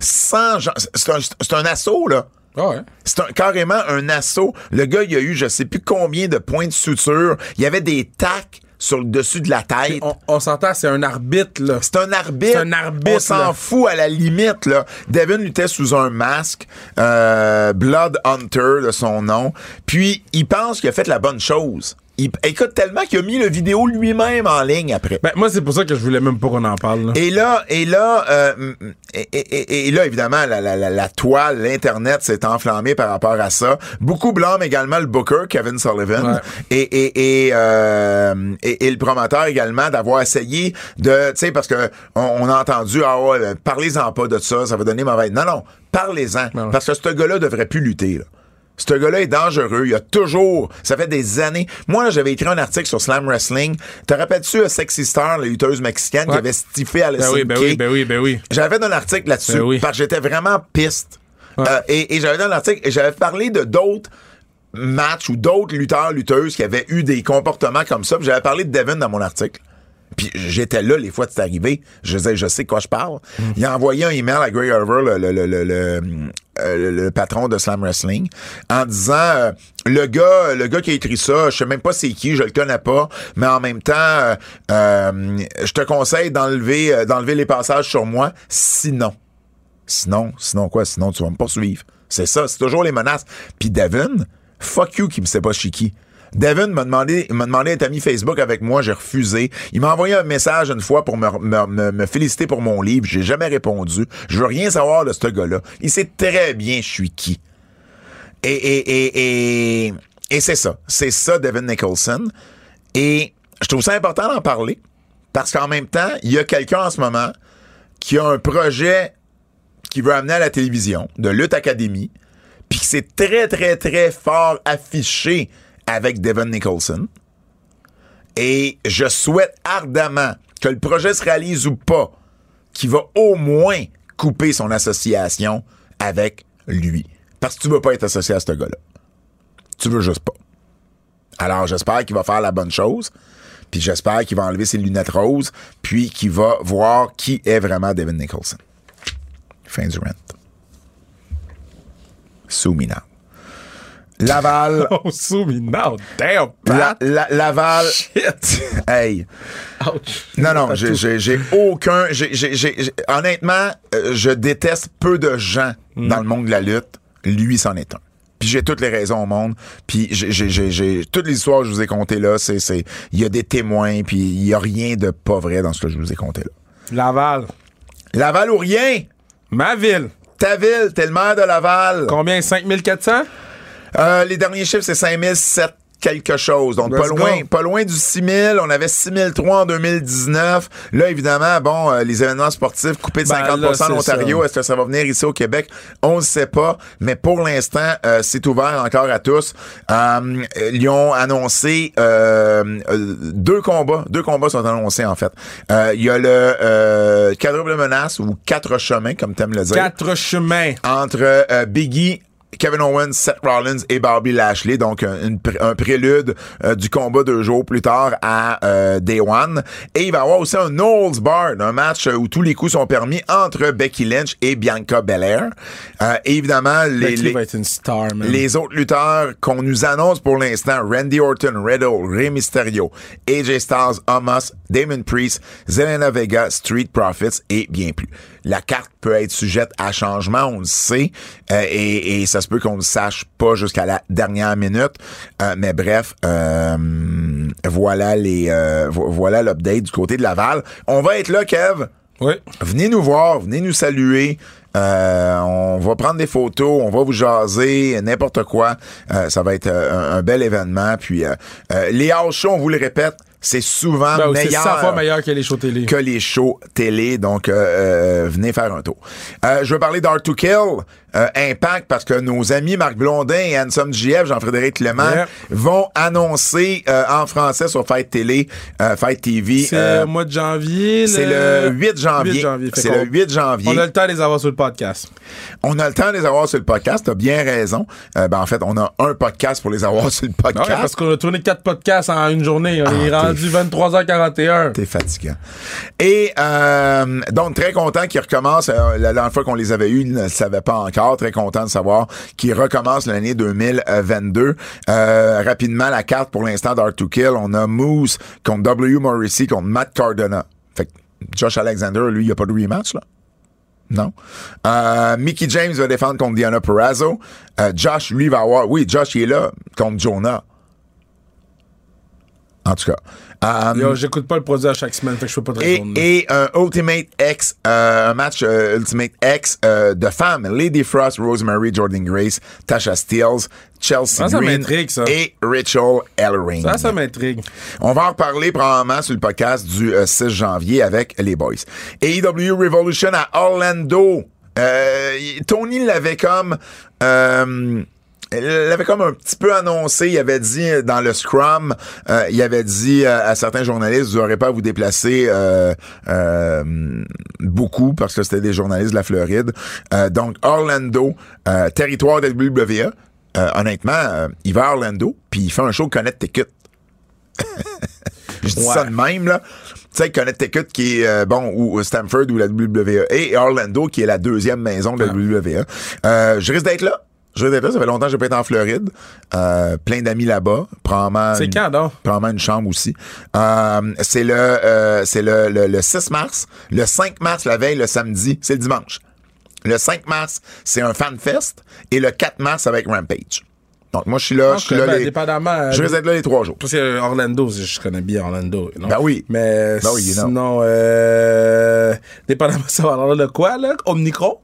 Sans... C'est un, c'est un assaut, là. Ah ouais. C'est carrément un assaut. Le gars, il a eu je sais plus combien de points de suture. Il y avait des tacs sur le dessus de la tête. On, s'entend, c'est un arbitre, là. C'est un arbitre. C'est un arbitre. On s'en fout à la limite, là. Devin luttait sous un masque, euh, Blood Hunter de son nom. Puis, il pense qu'il a fait la bonne chose écoute tellement qu'il a mis le vidéo lui-même en ligne après. Ben, moi, c'est pour ça que je voulais même pas qu'on en parle. Et là, et là, euh, et, là, évidemment, la, la, la, toile, l'internet s'est enflammé par rapport à ça. Beaucoup blâment également le booker, Kevin Sullivan, et euh, et, et, le promoteur également d'avoir essayé de, tu sais, parce que on, a entendu, ah ouais, parlez-en pas de ça, ça va donner mauvaise. Non, non, parlez-en, parce que ce gars-là devrait plus lutter. Là. Ce gars-là est dangereux. Il a toujours, ça fait des années. Moi, j'avais écrit un article sur Slam Wrestling. Te rappelles-tu Sexy Star, la lutteuse mexicaine qui avait stiffé à ben oui, ben oui, ben oui, ben oui. J'avais fait un article là-dessus ben parce que j'étais vraiment piste. Euh, et, j'avais dans l'article, et j'avais parlé de d'autres matchs ou d'autres lutteurs, lutteuses qui avaient eu des comportements comme ça. J'avais parlé de Devin dans mon article. Puis j'étais là les fois que c'est arrivé. Je disais, je sais quoi je parle. Il a envoyé un email à Greg Harver, le, le, patron de Slam Wrestling, en disant euh, le gars, le gars qui a écrit ça, je sais même pas c'est qui, je le connais pas, mais en même temps, euh, euh, je te conseille d'enlever, les passages sur moi, sinon, sinon, sinon quoi, sinon tu vas me poursuivre. C'est ça, c'est toujours les menaces. Puis Devin, fuck you qui me sait pas qui. Devin m'a demandé, m'a demandé d'être ami Facebook avec moi, j'ai refusé. Il m'a envoyé un message une fois pour me, féliciter pour mon livre, j'ai jamais répondu. Je veux rien savoir de ce gars-là. Il sait très bien je suis qui. Et, et, et, et, c'est ça. C'est ça, Devin Nicholson. Et je trouve ça important d'en parler parce qu'en même temps, il y a quelqu'un en ce moment qui a un projet qui veut amener à la télévision de Lutte Academy, puis c'est très, très, très fort affiché avec Devon Nicholson. Et je souhaite ardemment que le projet se réalise ou pas, qu'il va au moins couper son association avec lui. Parce que tu veux pas être associé à ce gars-là. Tu veux juste pas. Alors j'espère qu'il va faire la bonne chose. Puis j'espère qu'il va enlever ses lunettes roses, puis qu'il va voir qui est vraiment Devin Nicholson. Fin du rent. Sue me now. Laval. Oh, sue me now. Damn, Laval. Shit. hey. Ouch. Non, non, j'ai aucun. honnêtement, euh, je déteste peu de gens hmm. dans le monde de la lutte. Lui, c'en est un. Puis j'ai toutes les raisons au monde. Puis j'ai toutes les histoires que je vous ai contées là, c'est il y a des témoins, puis il y a rien de pas vrai dans ce que je vous ai conté là. Laval. Laval ou rien? Ma ville. Ta ville, t'es le maire de Laval. Combien? 5400? Euh, les derniers chiffres, c'est 5007 quelque chose. Donc, pas loin, pas loin du 6000. On avait 6003 en 2019. Là, évidemment, bon, euh, les événements sportifs coupés de 50 ben en Ontario. Est-ce que ça va venir ici au Québec? On ne sait pas. Mais pour l'instant, euh, c'est ouvert encore à tous. Euh, ils ont annoncé deux combats. Deux combats sont annoncés, en fait. Il y a le quadruple menace ou quatre chemins, comme t'aimes le dire. Quatre chemins. Entre Biggie Kevin Owens, Seth Rollins et Bobby Lashley, donc un, prélude euh, du combat deux jours plus tard à euh, Day One. Et il va y avoir aussi un Bar, un match où tous les coups sont permis entre Becky Lynch et Bianca Belair. Euh, évidemment, les, les, autres lutteurs qu'on nous annonce pour l'instant, Randy Orton, Riddle, Rey Mysterio, AJ Styles, Amos, Damon Priest, Zelena Vega, Street Profits et bien plus. La carte peut être sujette à changement, on le sait, et, et ça se peut qu'on ne sache pas jusqu'à la dernière minute. Euh, mais bref, euh, voilà les euh, voilà l'update du côté de Laval. On va être là, Kev. Oui. Venez nous voir, venez nous saluer. Euh, on va prendre des photos, on va vous jaser, n'importe quoi. Euh, ça va être euh, un, bel événement. Puis les house shows, on vous le répète, c'est souvent ben, meilleur, 100 fois meilleur que les shows télé. Que les shows télé. Donc, venez faire un tour. je veux parler d'Art to Kill. Euh, impact parce que nos amis Marc Blondin et Handsome JF, Jean-Frédéric Clément, vont annoncer euh, en français sur Fight Télé, euh, Fight TV. C'est le mois de janvier. C'est le 8 janvier. C'est le 8 janvier. On a le temps de les avoir sur le podcast. On a le temps de les avoir sur le podcast. T'as bien raison. ben, en fait, on a un podcast pour les avoir sur le podcast. Ouais, parce qu'on a tourné quatre podcasts en une journée. On est ah, rendu 23h41. T'es fatiguant. Et donc, très content qu'ils recommencent. la dernière fois qu'on les avait eus, ils ne le savaient pas encore Très content de savoir qu'il recommence l'année 2022. Euh, rapidement, la carte pour l'instant d'Art to Kill, on a Moose contre W. Morrissey contre Matt Cardona. Fait Josh Alexander, lui, il n'y a pas de rematch. Non. Euh, Mickey James va défendre contre Diana Perrazzo. Euh, Josh, lui, va avoir... Oui, Josh, il est là contre Jonah. En tout cas. Um, j'écoute pas le produit à chaque semaine, fait que je peux pas te répondre. Et, un Ultimate X, euh, un match euh, Ultimate X euh, de femmes. Lady Frost, Rosemary, Jordan Grace, Tasha Steele, Chelsea Green et Rachel Ellering. Ça, ça m'intrigue. On va en reparler probablement sur le podcast du 6 janvier avec les boys. AEW Revolution à Orlando. Tony l'avait comme elle l'avait comme un petit peu annoncé. Il avait dit euh, dans le Scrum, euh, il avait dit euh, à, certains journalistes, vous n'aurez pas à vous déplacer beaucoup parce que c'était des journalistes de la Floride. donc Orlando, territoire de WWE. honnêtement, il va à Orlando, puis il fait un show Connecticut. Je dis ça de même, là. Tu sais, Connecticut qui est, bon, ou Stanford ou la WWE, et Orlando qui est la deuxième maison de la WWE. je risque d'être là. Je vais ça fait longtemps que j'ai pas été en Floride. Euh, plein d'amis là-bas. Probablement. C'est quand, donc? Probablement une chambre aussi. Euh, c'est le, euh, c'est le, le, 6 mars. Le 5 mars, la veille, le samedi, c'est le dimanche. Le 5 mars, c'est un fan fest. Et le 4 mars, avec Rampage. Donc, moi, je suis là. je suis là. Ben, les... je vais être là les trois jours. Parce que Orlando, je connais bien Orlando. Non? Ben oui. Mais ben oui, sinon, euh, dépendamment, ça va avoir de quoi, là? Omnicron?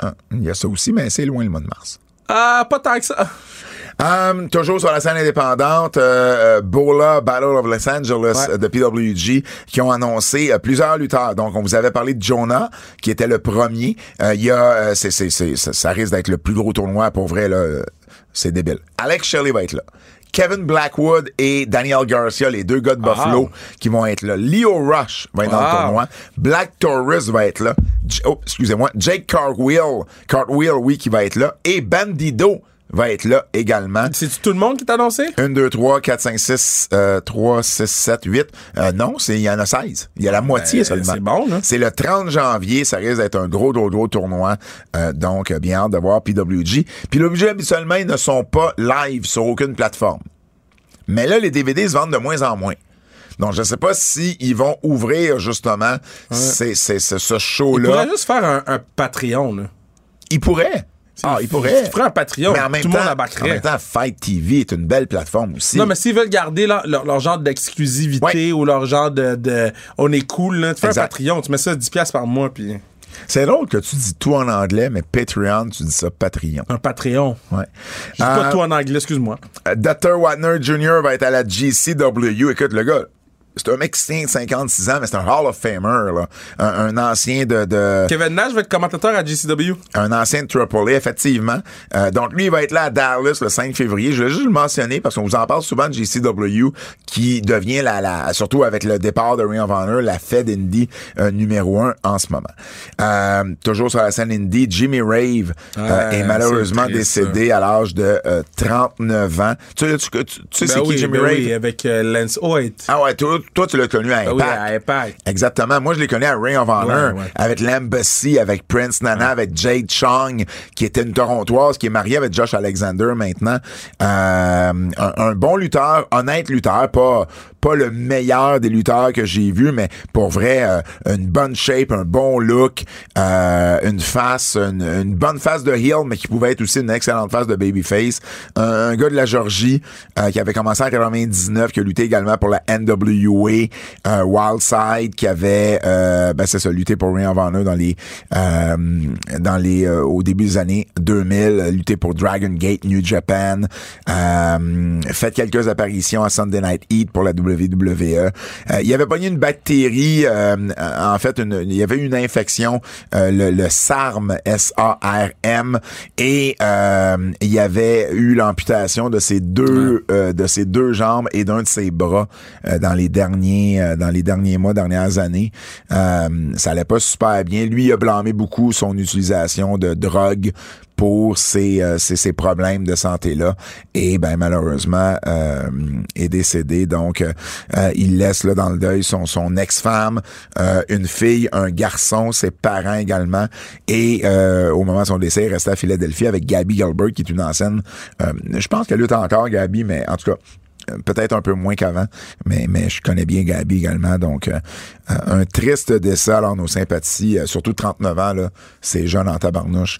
Ah, il y a ça aussi, mais c'est loin le mois de mars. Ah, pas tant que ça. Um, toujours sur la scène indépendante, euh, euh Bola Battle of Los Angeles de PWG qui ont annoncé euh, plusieurs lutteurs. Donc, on vous avait parlé de Jonah, qui était le premier. Euh, il y a, c'est, c'est, c'est, ça risque d'être le plus gros tournoi pour vrai là. C'est débile. Alex Shelley va être là. Kevin Blackwood et Daniel Garcia, les deux gars de Buffalo, qui vont être là. Leo Rush va être dans le tournoi. Black Taurus va être là. oh, excusez-moi. Jake Cartwheel, Cartwheel, oui, qui va être là. Et Bandido va être là également. C'est tout le monde qui t'a annoncé? 1, 2, 3, 4, 5, 6, 3, 6, 7, 8. non, il y en a 16. Il y a la moitié ben, seulement. C'est bon, là. C'est le 30 janvier. Ça risque d'être un gros, gros, gros tournoi. Euh, donc, bien hâte de voir PWG. PWG, habituellement, ils ne sont pas live sur aucune plateforme. Mais là, les DVD se vendent de moins en moins. Donc, je ne sais pas s'ils ils vont ouvrir, justement, ce show-là. Ils pourraient juste faire un, un Patreon, là. Ils pourraient. Ah, il pourrait. Tu ferais un Patreon, mais en même tout le monde embarquerait. En même temps, Fight TV est une belle plateforme aussi. Non, mais s'ils veulent garder leur, leur, genre d'exclusivité ou leur genre de, de, on est cool, là, tu fais un Patreon, tu mets ça 10$ par mois, puis. C'est drôle que tu dis tout en anglais, mais Patreon, tu dis ça Patreon. Un Patreon. Ouais. Je dis pas euh, tout en anglais, excuse-moi. Dr. Watner Jr. va être à la GCW. Écoute, le gars, c'est un mec qui tient 56 ans, mais c'est un Hall of Famer, là. Un, ancien de, de, Kevin Nash va être commentateur à GCW. Un ancien de Triple A, effectivement. Euh, donc, lui, il va être là à Dallas le 5 février. Je vais juste le mentionner parce qu'on vous en parle souvent de GCW qui devient la, la surtout avec le départ de Ring of Honor, la Fed Indie euh, numéro 1 en ce moment. Euh, toujours sur la scène Indie, Jimmy Rave euh, est malheureusement décédé à l'âge de 39 ans. Tu, tu, tu, sais ben c'est qui Jimmy ben Rave? Oui, avec Lance Hoyt. Ah ouais, tout toi, tu l'as connu à Impact. Ah oui, à Impact. Exactement. Moi, je l'ai connu à Ring of Honor, avec l'Embassy, avec Prince Nana, avec Jade Chong, qui était une Torontoise, qui est mariée avec Josh Alexander maintenant. Euh, un, bon lutteur, honnête lutteur, pas pas le meilleur des lutteurs que j'ai vu, mais pour vrai, euh, une bonne shape, un bon look, euh, une face, une, bonne face de heel, mais qui pouvait être aussi une excellente face de babyface. Un, un gars de la Georgie qui avait commencé en 99, qui a lutté également pour la NWA Euh, Wildside qui avait, euh, ben c'est ça, lutté pour Ring of Honor dans les, euh, dans les, euh, au début des années 2000, lutté pour Dragon Gate, New Japan, fait quelques apparitions à Sunday Night Heat pour la WWE. il avait pogné une bactérie, en fait, une, il y avait une infection, le, le SARM, S-A-R-M, et il y avait eu l'amputation de ses deux, de ses deux jambes et d'un de ses bras dans les derniers, dans les derniers mois, dernières années. ça allait pas super bien. Lui, il a blâmé beaucoup son utilisation de drogue pour ces, euh, ces, problèmes de santé-là. Et ben malheureusement, euh, est décédé. Donc, euh, il laisse là dans le deuil son, son ex-femme, une fille, un garçon, ses parents également. Et au moment de son décès, il restait à Philadelphie avec Gabby Gilbert, qui est une ancienne. je pense qu'elle lutte encore, Gabby, mais en tout cas, peut-être un peu moins qu'avant, mais, je connais bien Gabi également. Donc, euh, euh, un triste décès, alors nos sympathies, euh, surtout 39 ans, là, c'est jeune en tabarnouche.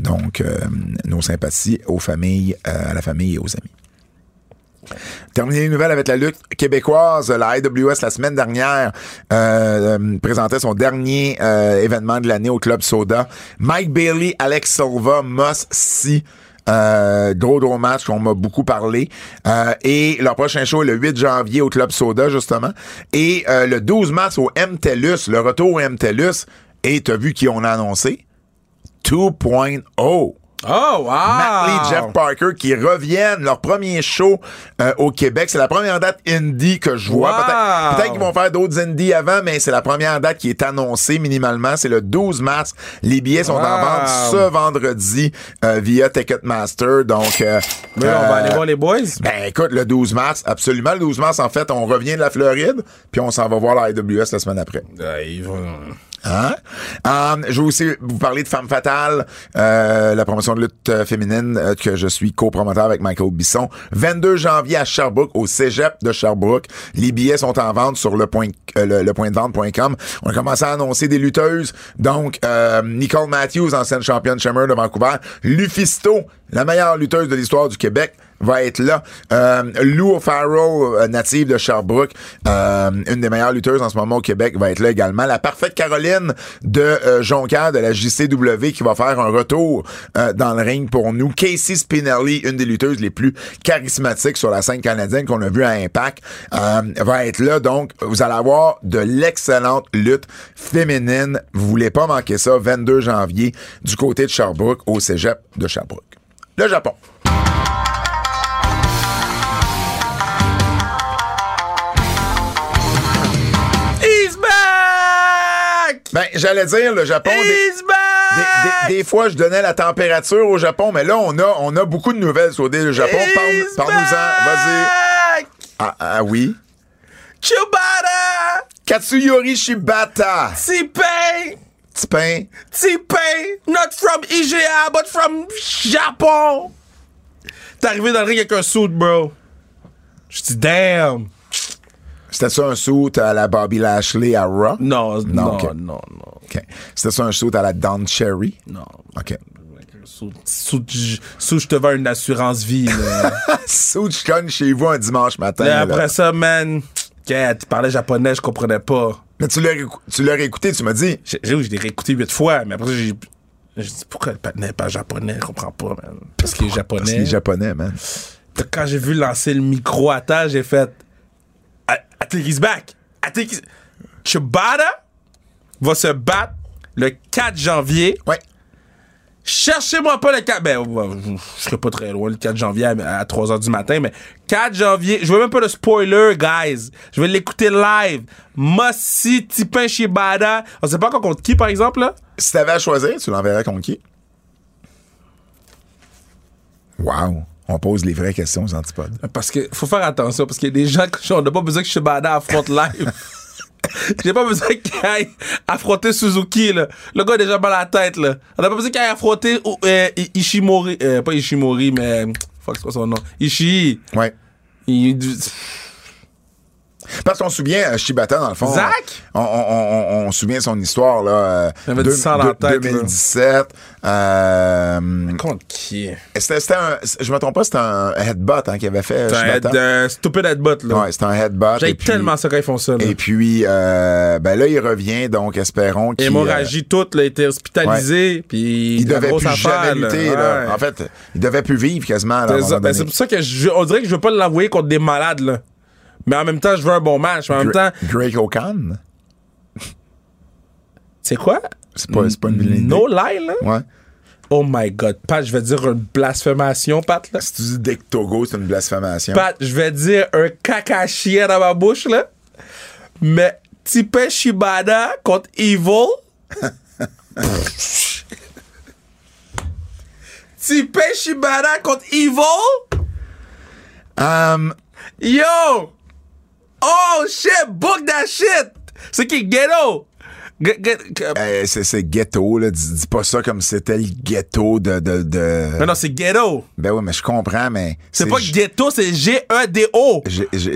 donc, nos sympathies aux familles, à la famille et aux amis. Terminer les nouvelles avec la lutte québécoise. La IWS, la semaine dernière, présentait son dernier événement de l'année au Club Soda. Mike Bailey, Alex Silva, Moss Si euh, gros, gros match qu'on m'a beaucoup parlé. Euh, et leur prochain show est le 8 janvier au Club Soda, justement. Et euh, le 12 mars au MTELUS, le retour au MTELUS. Et t'as vu qui on a annoncé? 2.0. Oh, wow! Matt Lee, Jeff Parker qui reviennent leur premier show euh, au Québec. C'est la première date indie que je vois. Peut-être qu'ils vont faire d'autres indies avant, mais c'est la première date qui est annoncée minimalement. C'est le 12 mars. Les billets sont en vente ce vendredi euh, via Ticketmaster. Donc, euh, on va aller voir les boys. Ben écoute, le 12 mars, absolument. Le 12 mars, en fait, on revient de la Floride, puis on s'en va voir la IWS la semaine après. ils vont... Hein? Um, je vais aussi vous parler de Femme Fatale, euh, la promotion de lutte euh, féminine euh, que je suis copromoteur avec Michael Bisson. 22 janvier à Sherbrooke, au cégep de Sherbrooke. Les billets sont en vente sur le point, le, point de vente.com. On a commencé à annoncer des lutteuses. Donc, Nicole Matthews, ancienne championne Shimmer de Vancouver. Lufisto, la meilleure lutteuse de l'histoire du Québec va être là. Euh, Lou O'Farrell, euh, native de Sherbrooke, euh, une des meilleures lutteuses en ce moment au Québec, va être là également. La parfaite Caroline de euh, de la JCW qui va faire un retour euh, dans le ring pour nous. Casey Spinelli, une des lutteuses les plus charismatiques sur la scène canadienne qu'on a vu à Impact, va être là. Donc, vous allez avoir de l'excellente lutte féminine. Vous voulez pas manquer ça, 22 janvier, du côté de Sherbrooke, au cégep de Sherbrooke. Le Japon. Ben, j'allais dire, le Japon. Des, des, fois, je donnais la température au Japon, mais là, on a, on a beaucoup de nouvelles sur le Japon. Parle, nous en Vas-y. Ah, ah, oui. Chibata! Katsuyori Shibata. T-Pain! T-Pain. T-Pain! Not from IGA, but from Japon! T'es arrivé dans le ring avec un suit, bro. Je dis, damn! C'était ça un suit à la Bobby Lashley à Raw? Non, non, non, non, C'était ça un suit à la Don Cherry? Non. OK. Sous, je te vends une assurance vie. sous je cogne chez vous un dimanche matin. Et après ça, man, tu parlais japonais, je comprenais pas. Mais tu l'as réécouté, tu m'as dit. J'ai, je l'ai réécouté huit fois, mais après j'ai. J'ai dit pourquoi le patin n'est pas japonais, je comprends pas, man. Parce qu'il est japonais. Parce qu'il est japonais, man. Quand j'ai vu lancer le micro à terre, j'ai fait. I think he's back. I think he's... Chibata va se battre le 4 janvier. Ouais. Cherchez-moi pas le 4. Ben, je serai pas très loin le 4 janvier à, 3 h du matin, mais 4 janvier. Je veux même pas le spoiler, guys. Je vais l'écouter live. Mossy, Tipin Shibata. On sait pas encore contre qui, par exemple, là? Si t'avais à choisir, tu l'enverrais contre qui? Wow. On pose les vraies questions aux antipodes. Parce que faut faire attention, parce qu'il y a des gens qui on n'a pas besoin que Shibata affronte live. J'ai pas besoin qu'il aille affronter Suzuki, là. Le gars a déjà mal à la tête, là. On n'a pas besoin qu'il aille affronter euh, Ishimori. Euh, pas Ishimori, mais. Fuck, c'est quoi son nom? Ishii. Ouais. Il... Parce qu'on se souvient, euh, Shibata, dans le fond. Zach? On, on, on, on se souvient son histoire, là. Avait du sang dans la tête, là. 2017. Euh, Contre qui? c'était, c'était un, je me trompe pas, c'était un headbutt hein, qu'il avait fait. C'est un head, euh, stupid headbutt, là. Ouais, c'était un headbutt. J'ai tellement ça quand ils font ça, là. Et puis, euh, ben là, il revient, donc espérons qu'il... Hémorragie toute, là, il était hospitalisé, puis euh, il devait plus affaire, jamais lutter, là. Ouais. En fait, il devait plus vivre quasiment, là, C'est ça. Ben, c'est pour ça que je, on dirait que je veux pas l'envoyer contre des malades, là. Mais en même temps, je veux un bon match. Mais en même temps, Greg O'Con? c'est quoi? C'est pas, pas une vilaine. No lie, là? Ouais. Oh my god. Pat, je vais dire une blasphémation, Pat, là. Si tu dis Dick Togo, c'est une blasphémation. Pat, je vais dire un caca chien dans ma bouche, là. Mais Tipe Shibada contre Evil. Tipe Shibada contre Evil? Um, Yo! Oh shit! Book that shit! C'est qui? Ghetto! G- g- euh, c'est, c'est ghetto, là. Dis, dis pas ça comme c'était le ghetto de, de, de... Mais non, c'est ghetto! Ben oui, mais je comprends, mais... C'est pas ghetto, c'est G-E-D-O!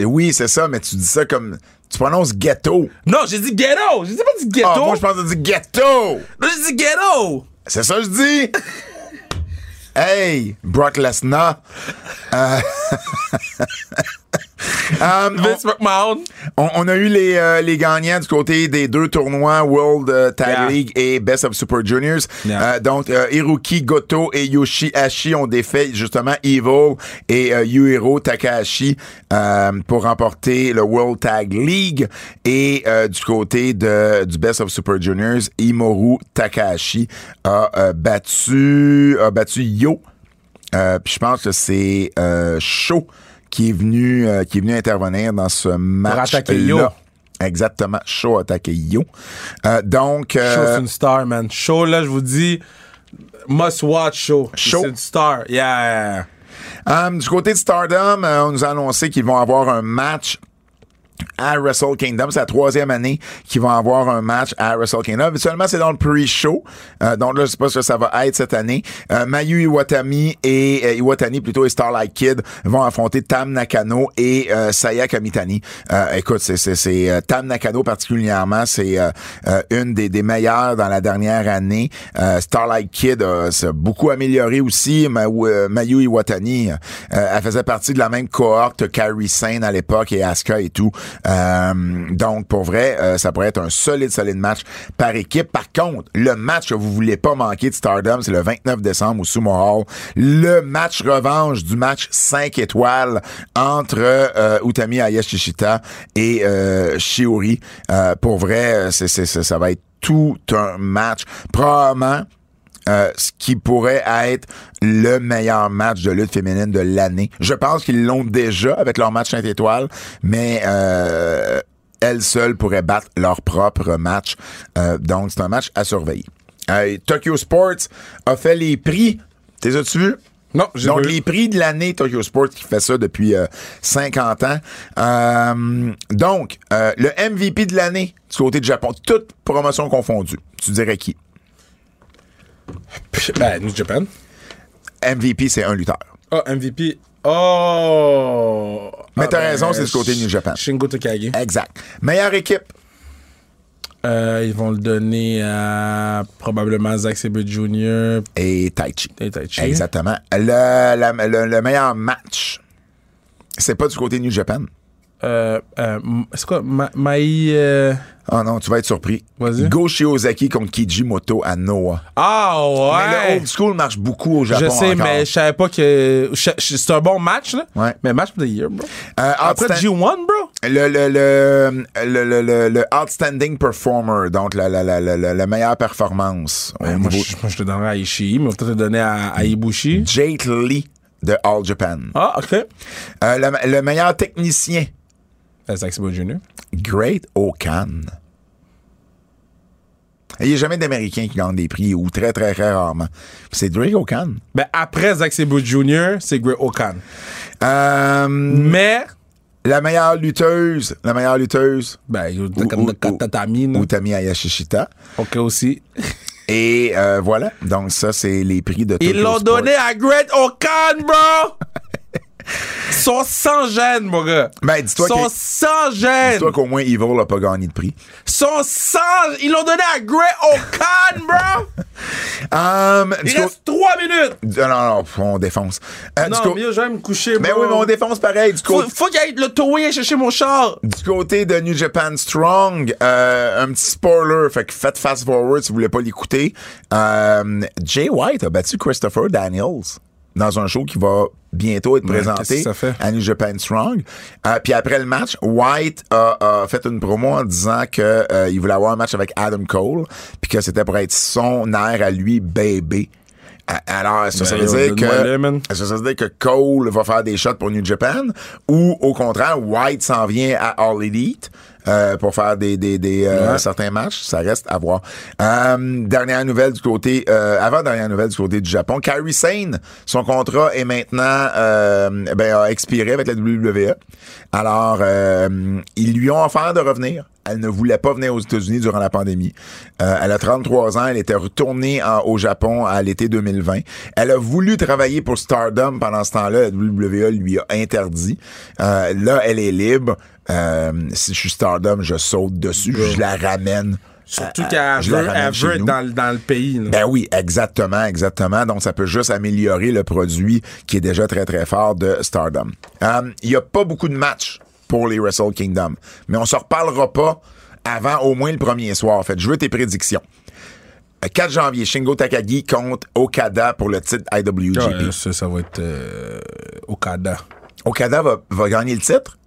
Oui, c'est ça, mais tu dis ça comme... Tu prononces ghetto. Non, j'ai dit ghetto! J'ai dit pas dit ghetto! Ah, moi, je pense que tu dis ghetto. Non, j'ai dit ghetto! C'est ça que je dis. hey, Brock Lesnar. Euh, um, Vince McMahon. on, on a eu les, euh, les gagnants du côté des deux tournois World euh, Tag Yeah. League et Best of Super Juniors. Yeah. Euh, donc, euh, Hiroki Goto et Yoshihashi ont défait justement Evil et euh, Yuhiro Takahashi euh, pour remporter le World Tag League. Et euh, du côté de, du Best of Super Juniors, Imoru Takahashi a euh, battu a battu Yo. Euh, puis je pense que c'est euh, Sho qui est venu euh, qui est venu intervenir dans ce match Yo. Exactement, Sho a attaqué Yo. Euh, donc Show, euh, c'est une star, man. Show, là, je vous dis, must watch show. Show. C'est une star. Yeah. Um, du côté de Stardom, euh, on nous a annoncé qu'ils vont avoir un match à Wrestle Kingdom. C'est la troisième année qu'ils vont avoir un match à Wrestle Kingdom. Habituellement, c'est dans le pre-show. Euh, donc là, je sais pas ce que ça va être cette année. Euh, Mayu Iwatani et euh, Iwatani plutôt et Starlight Kid vont affronter Tam Nakano et euh, Saya Kamitani. Euh, écoute, c'est euh, Tam Nakano particulièrement, c'est une des, des meilleures dans la dernière année. Starlight Kid s'est beaucoup amélioré aussi. Ma- Mayu Iwatani, elle faisait partie de la même cohorte que Sane à l'époque et Asuka et tout. Euh, donc, pour vrai, euh, ça pourrait être un solide, solide match par équipe. Par contre, le match que vous voulez pas manquer de Stardom, c'est le 29 décembre au Sumo Hall. Le match revanche du match 5 étoiles entre euh, Utami Ayashishita et Shiori. Pour vrai, ça va être tout un match. Probablement euh, ce qui pourrait être le meilleur match de lutte féminine de l'année. Je pense qu'ils l'ont déjà avec leur match 5 étoiles, mais euh, elles seules pourraient battre leur propre match. Euh, donc, c'est un match à surveiller. Tokyo Sports a fait les prix. T'es as-tu vu? Non, j'ai Donc, vu. les prix de l'année Tokyo Sports qui fait ça depuis euh, 50 ans. Euh, donc, euh, le MVP de l'année du côté du Japon, toute promotion confondue. Tu dirais qui? Ben, New Japan. MVP, c'est un lutteur. Oh, MVP. Oh! Mais Ah, t'as ben, raison, c'est du côté New Japan. Shingo Takagi. Exact. Meilleure équipe? Euh, ils vont le donner à probablement Zack Sabre Jr. Et Taichi. et Taichi. Exactement. Le, la- le, le meilleur match, c'est pas du côté New Japan. Euh, euh, c'est quoi? Ma Mai. euh, Oh non, tu vas être surpris. Vas-y. Go Shiozaki contre Kijimoto à Noah. Ah, Mais le ouais! old school marche beaucoup au Japon Je sais, encore. mais je savais pas que. C'est un bon match, là. Ouais. Mais match of the year, bro. Euh, Après outstand- G1, bro. le, le, le, le, le, le- le outstanding performer, donc la, la, la, la, meilleure performance Ouais, moi, je, te donnerais à Ishii, mais on peut-être te donner à, Ibushi. Jake Lee de All Japan. Ah, OK. Euh, le, le meilleur technicien, Jr. Great Okan. Il n'y a jamais d'Américain qui gagne des prix, ou très, très, très rarement. C'est Drake Okan. Ben, après Sabre Jr., c'est Grey Okan. Euh, Mais, la meilleure lutteuse, la meilleure lutteuse, ben, Ou- ou- Tatami, là. Utami Ayashishita. OK aussi. Et euh, voilà, donc ça, c'est les prix de Ils l'ont donné à Great Okan, bro! sont sans gêne, mon gars. Ben, dis-toi sont sans gêne. Dis-toi qu'au moins Evil n'a pas gagné de prix. sont sans... Ils l'ont donné à Grey O'Con, bro! um, Il reste trois minutes! Non, non, non, on défonce. Euh, non, mieux, j'aime me coucher, Mais oui, mais on défonce pareil. Du faut, faut qu'il aille le towing chercher mon char. Du côté de New Japan Strong, euh, un petit spoiler, fait que faites fast forward si vous voulez pas l'écouter. Euh, Jay White a battu Christopher Daniels dans un show qui va bientôt être présenté à New Japan Strong. Euh, puis après le match, White a, fait une promo en disant que euh, il voulait avoir un match avec Adam Cole, puis que c'était pour être son air à lui, baby. Alors, ça, ça, ben, veut dire que, ça, veut dire que Cole va faire des shots pour New Japan ou au contraire, White s'en vient à All Elite? Euh, pour faire des, des, des euh, certains matchs. Ça reste à voir. Euh, dernière nouvelle du côté, avant dernière nouvelle du côté du Japon, Kyrie Sane, son contrat est maintenant ben, a expiré avec la WWE. Alors, ils lui ont offert de revenir. Elle ne voulait pas venir aux États-Unis durant la pandémie. elle a 33 ans. Elle était retournée au Japon à l'été 2020. Elle a voulu travailler pour Stardom pendant ce temps-là. La WWE lui a interdit. là, elle est libre. Euh, si je suis Stardom, je saute dessus, je la ramène. Surtout qu'elle veut, être dans, le pays. Ben oui, exactement, exactement. Donc, ça peut juste améliorer le produit qui est déjà très, très fort de Stardom. Euh, il n'y a pas beaucoup de matchs pour les Wrestle Kingdom, mais on se reparlera pas avant au moins le premier soir. En fait, je veux tes prédictions. 4 euh, janvier, Shingo Takagi contre Okada pour le titre IWGP. ça, va être Okada. Okada va, va gagner le titre?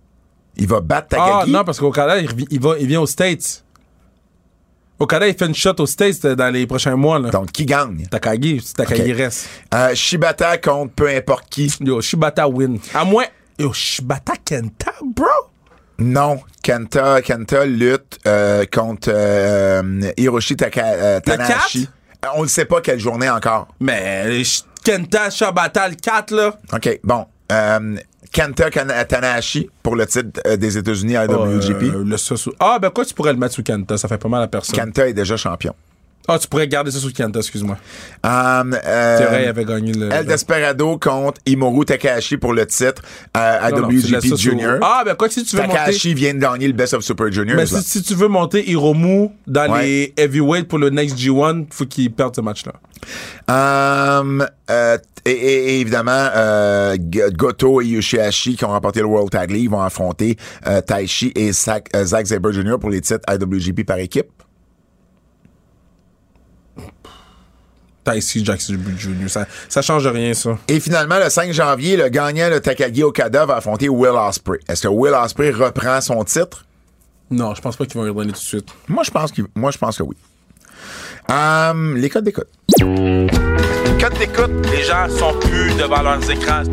Il va battre Takagi. Ah, non, parce qu'Okada, il, il, va, il vient aux States. Okada, il fait une shot aux States euh, dans les prochains mois. Là. Donc, qui gagne? Takagi. Takagi reste. Euh, Shibata contre peu importe qui. Yo, Shibata win. À moins... Yo, Shibata Kenta, bro? Non, Kenta, Kenta lutte euh, contre euh, Hiroshi Taka, Tanahashi. On ne sait pas quelle journée encore. Mais Kenta, Shibata, le 4, là. OK, bon. Kenta Tanahashi pour le titre euh, des États-Unis à WGP. Euh, ah, ben quoi, tu pourrais le mettre sous Kenta? Ça fait pas mal à personne. Kenta est déjà champion. Ah, tu pourrais garder ça sous Kenta, excuse-moi. Um, euh, avait gagné le. El Desperado contre Imoru Takahashi pour le titre euh, à WGP Junior. Ah, ben quoi, si tu veux Takahashi vient de gagner le Best of Super Junior. Mais si, tu veux monter Hiromu dans les heavyweight pour le next G1, faut qu'il perde ce match-là. Um, euh, et, évidemment, euh, Goto et Yoshihashi qui ont remporté le World Tag League vont affronter Taichi et Zack, Zack Sabre Jr. pour les titres IWGP par équipe. Taichi Jackson Jr. Ça, ça change rien, ça. Et finalement, le 5 janvier, le gagnant de Takagi Okada va affronter Will Ospreay. Est-ce que Will Ospreay reprend son titre? Non, je pense pas qu'il va redonner tout de suite. Moi, je pense que, moi, je pense que oui. Um, les codes d'écoute. Code d'écoute, les gens sont plus devant leurs écrans.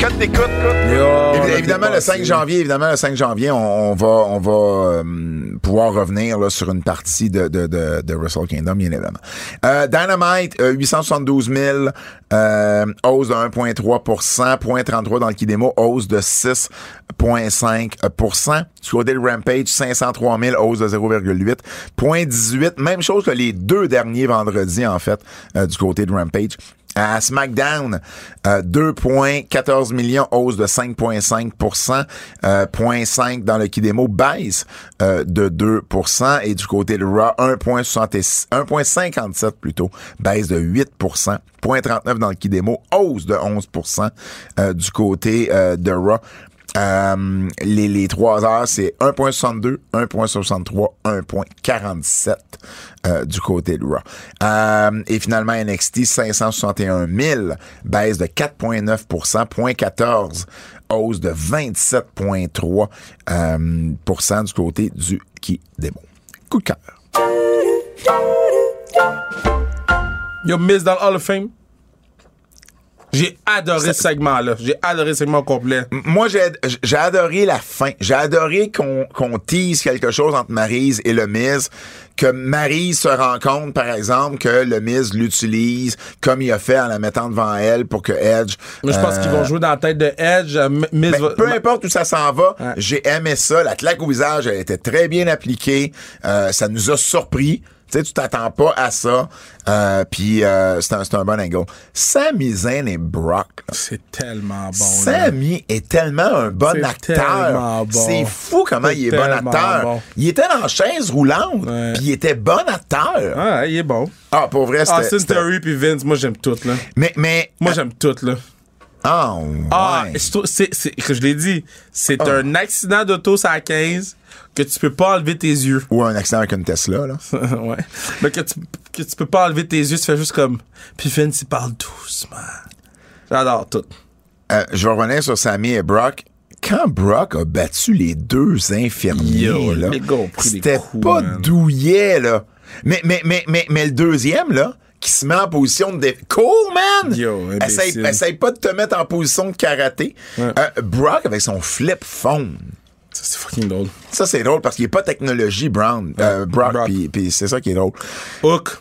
Code d'écoute. évidemment, le 5 janvier, évidemment, le 5 janvier, on, va, on va euh, pouvoir revenir là, sur une partie de, de, de, de Wrestle Kingdom, bien évidemment. Euh, Dynamite, 872 000, euh, hausse de 1,3% 0,33 dans le Kidemo, hausse de 6,5% Du côté de Rampage, 503 000, hausse de 0,8% 0,18 Même chose que les deux derniers vendredis, en fait, euh, du côté de Rampage. À SmackDown, 2,14 euh, millions, hausse de 5,5% 0,5 dans le Kidemo, baisse euh, de 2% et du côté de Raw, 1,57 plutôt, baisse de 8% 0,39 dans le Kidemo, hausse de 11% du côté de Raw. Euh, les, les 3 heures, c'est 1.62, 1.63, 1.47 euh, du côté de Raw. Euh, et finalement, NXT, 561 000, baisse de 4.9% 0.14 hausse de 27,3% euh, du côté du qui démo. Coup de cœur. Miss dans Hall of Fame? J'ai adoré ce segment-là. J'ai adoré ce segment complet. Moi, j'ai adoré la fin. J'ai adoré qu'on qu'on tease quelque chose entre Maryse et le Miz. Que Maryse se rend compte, par exemple, que le Miz l'utilise comme il a fait en la mettant devant elle pour que Edge... Moi, je pense qu'ils vont euh, jouer dans la tête de Edge. Euh, Miz ben, Peu importe où ça s'en va, j'ai aimé ça. La claque au visage, elle était très bien appliquée. Euh, ça nous a surpris. Tu sais, tu t'attends pas à ça. Euh, puis euh, c'est un, un, bon angle. Sami Zayn et Brock. C'est tellement bon. Sami est tellement un bon acteur. Bon. C'est fou comment il est bon acteur. Il était dans chaise roulante, puis il était bon acteur. Ah, il est bon. Ah, pour vrai, c'était... Austin Theory puis Vince, moi j'aime tout, là. Mais, mais... Moi j'aime tout, là. Ah, ouais. Ah, c'est, que je l'ai dit, c'est ah. un accident d'auto à 15 que tu peux pas enlever tes yeux. Ou un accident avec une Tesla, là. ouais. Mais que tu, que tu peux pas enlever tes yeux, tu fais juste comme. Puis Vince, il parle doucement. J'adore tout. Euh, je vais revenir sur Sammy et Brock. Quand Brock a battu les deux infirmiers, là, c'était pas douillet, là. Mais, mais, mais, mais, mais le deuxième, là, qui se met en position de... Cool, man! Yo, essaye, essaye, pas de te mettre en position de karaté. Euh, Brock avec son flip phone. Ça, c'est fucking drôle. Ça, c'est drôle parce qu'il n'y a pas de technologie, Brown, euh, Brock, Puis, c'est ça qui est drôle. Hook.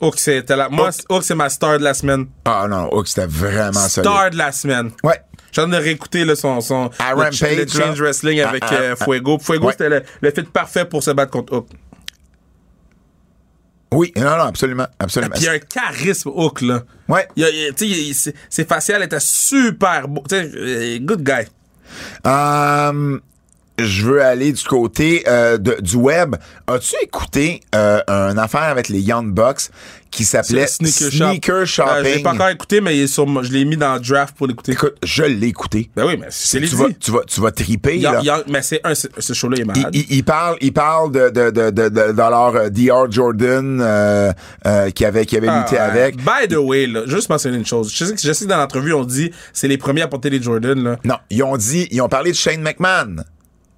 Hook, c'était la... Moi, Hook, c'est ma star de la semaine. Ah non, Hook, c'était vraiment ça. Star de la semaine. Ouais. J'ai envie de réécouter là, son, son le, Rampage, le Change Wrestling avec euh, Fuego. Fuego, c'était le, le fit parfait pour se battre contre Hook. Oui, non, non, absolument, absolument. Puis il y a un charisme Hook, là. Ouais. Ses faciales étaient super beaux. Euh, good guy. Um, je veux aller du côté euh, de, du web. As-tu écouté euh, une affaire avec les Young Bucks? Qui s'appelait Sneaker, Sneaker euh, Shopping? je l'ai pas encore écouté, mais il est sur, je l'ai mis dans le draft pour l'écouter. Écoute, je l'ai écouté. Ben oui, mais c'est tu vas, tu vas, tu vas triper. là. mais c'est un, ce show-là est malade. Il, il, parle, il parle de de de de, de, de leur DR Jordan euh, euh, qui avait qui avait ah, lutté avec. By the way, là, juste mentionner une chose. Je sais je sais que dans l'entrevue on dit c'est les premiers à porter les Jordan là. Non, ils ont dit, ils ont parlé de Shane McMahon.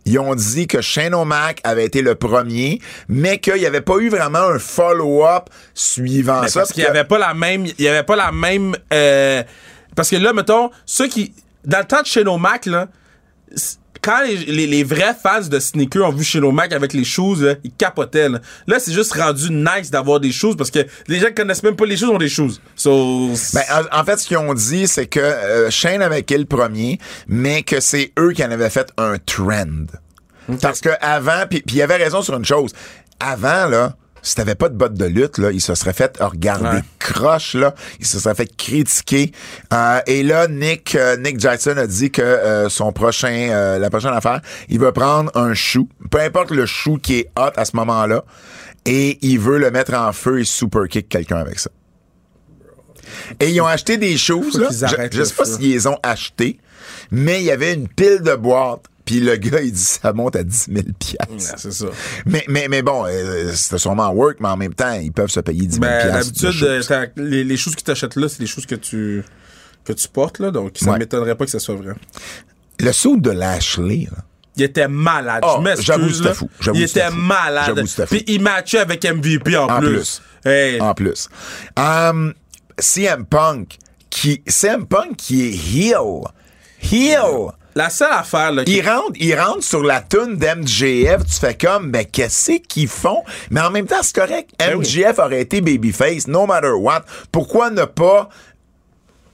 Ils ont dit que Shane O'Mac avait été le premier, mais qu'il n'y avait pas eu vraiment un follow-up suivant ça. Parce qu'il n'y avait pas la même, il y avait pas la même, euh, parce que là, mettons, ceux qui, dans le temps de Shane O'Mac, là, quand les, vrais fans de sneakers ont vu chez Mac avec les shoes, ils capotaient. Là, c'est juste rendu nice d'avoir des shoes parce que les gens qui connaissent même pas les shoes ont des shoes. So, ben, en, fait, ce qu'ils ont dit, c'est que euh, Shane avait été le premier, mais que c'est eux qui en avaient fait un trend. Parce que avant, puis il y avait raison sur une chose. Avant, là, si t'avais pas de bottes de lutte, là, il se serait fait regarder croche, là. Il se serait fait critiquer. Euh, et là, Nick, euh, Nick Jackson a dit que euh, son prochain, la prochaine affaire, il veut prendre un chou, peu importe le chou qui est hot à ce moment-là, et il veut le mettre en feu et super kick quelqu'un avec ça. Et ils ont acheté des choses, là. Je, je sais pas s'ils les ont achetés, mais il y avait une pile de boîtes puis le gars, il dit ça monte à 10 000 piastres. c'est ça. Mais, mais, mais bon, euh, c'était sûrement work, mais en même temps, ils peuvent se payer 10 000 ben, D'habitude, euh, les, les, choses qui t'achètent là, c'est les choses que tu, que tu portes, là. Donc, ça ne m'étonnerait pas que ça soit vrai. Le saut de Lashley, là. Il était malade. Oh, J'avoue, c'était fou. Il était malade. Puis il matchait avec MVP en, en plus. En plus. Um, CM Punk, qui, CM Punk qui est heel. Heel. La seule affaire, là. Ils rentrent, ils rentrent sur la tune d'MJF, tu fais comme, ben, qu'est-ce qu'ils font? Mais en même temps, c'est correct. Ben MJF aurait été babyface, no matter what. Pourquoi ne pas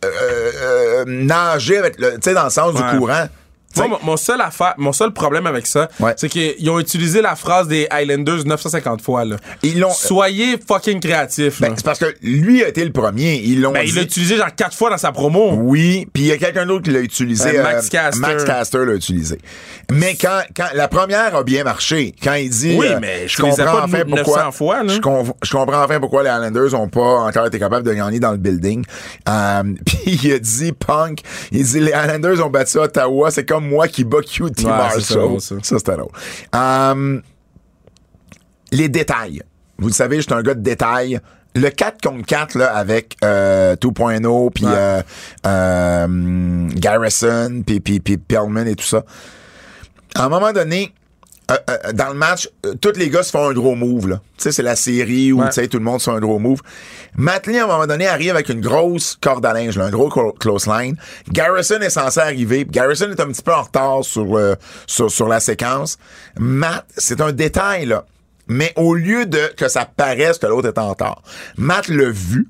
euh, euh, euh nager avec le, tu sais, dans le sens du courant? Moi, mon, seul affaire, mon seul problème avec ça, c'est qu'ils ont utilisé la phrase des Highlanders 950 fois. Là. Ils l'ont. Soyez fucking créatifs. Ben, c'est parce que lui a été le premier. Ils l'ont. Ben, il l'a utilisé genre quatre fois dans sa promo. Oui, puis il y a quelqu'un d'autre qui l'a utilisé. Euh, Max Caster. Max Caster l'a utilisé. Mais quand, quand la première a bien marché, quand il dit. Oui, euh, mais je comprends enfin pourquoi. Fois. Je, je, comprends enfin pourquoi les Highlanders ont pas encore été capables de gagner dans le building. Euh, puis il a dit Punk, il dit les Highlanders ont battu Ottawa, c'est comme moi qui bat QT Marshall. Ça, ça c'était drôle. Um, les détails. Vous le savez, j'étais un gars de détails. Le 4 contre 4 là, avec euh, 2.0 puis euh, euh, Garrison puis Pellman et tout ça. À un moment donné, euh, euh, dans le match, euh, tous les gars se font un gros move. Là. Tu sais, c'est la série où tu sais, tout le monde se fait un gros move. Matt à un moment donné, arrive avec une grosse corde à linge, là, un gros close line. Garrison est censé arriver. Garrison est un petit peu en retard sur, sur, sur la séquence. Matt, c'est un détail, là. Mais au lieu de que ça paraisse que l'autre est en retard, Matt l'a vu.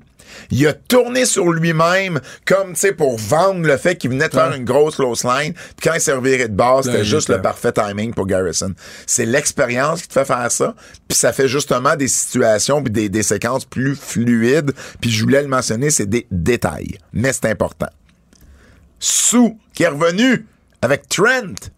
Il a tourné sur lui-même comme, tu sais, pour vendre le fait qu'il venait de faire une grosse close line. Puis quand il servirait de base, c'était juste le parfait timing pour Garrison. C'est l'expérience qui te fait faire ça. Puis ça fait justement des situations puis des, des séquences plus fluides. Puis je voulais le mentionner, c'est des détails. Mais c'est important. Sou, qui est revenu avec Trent.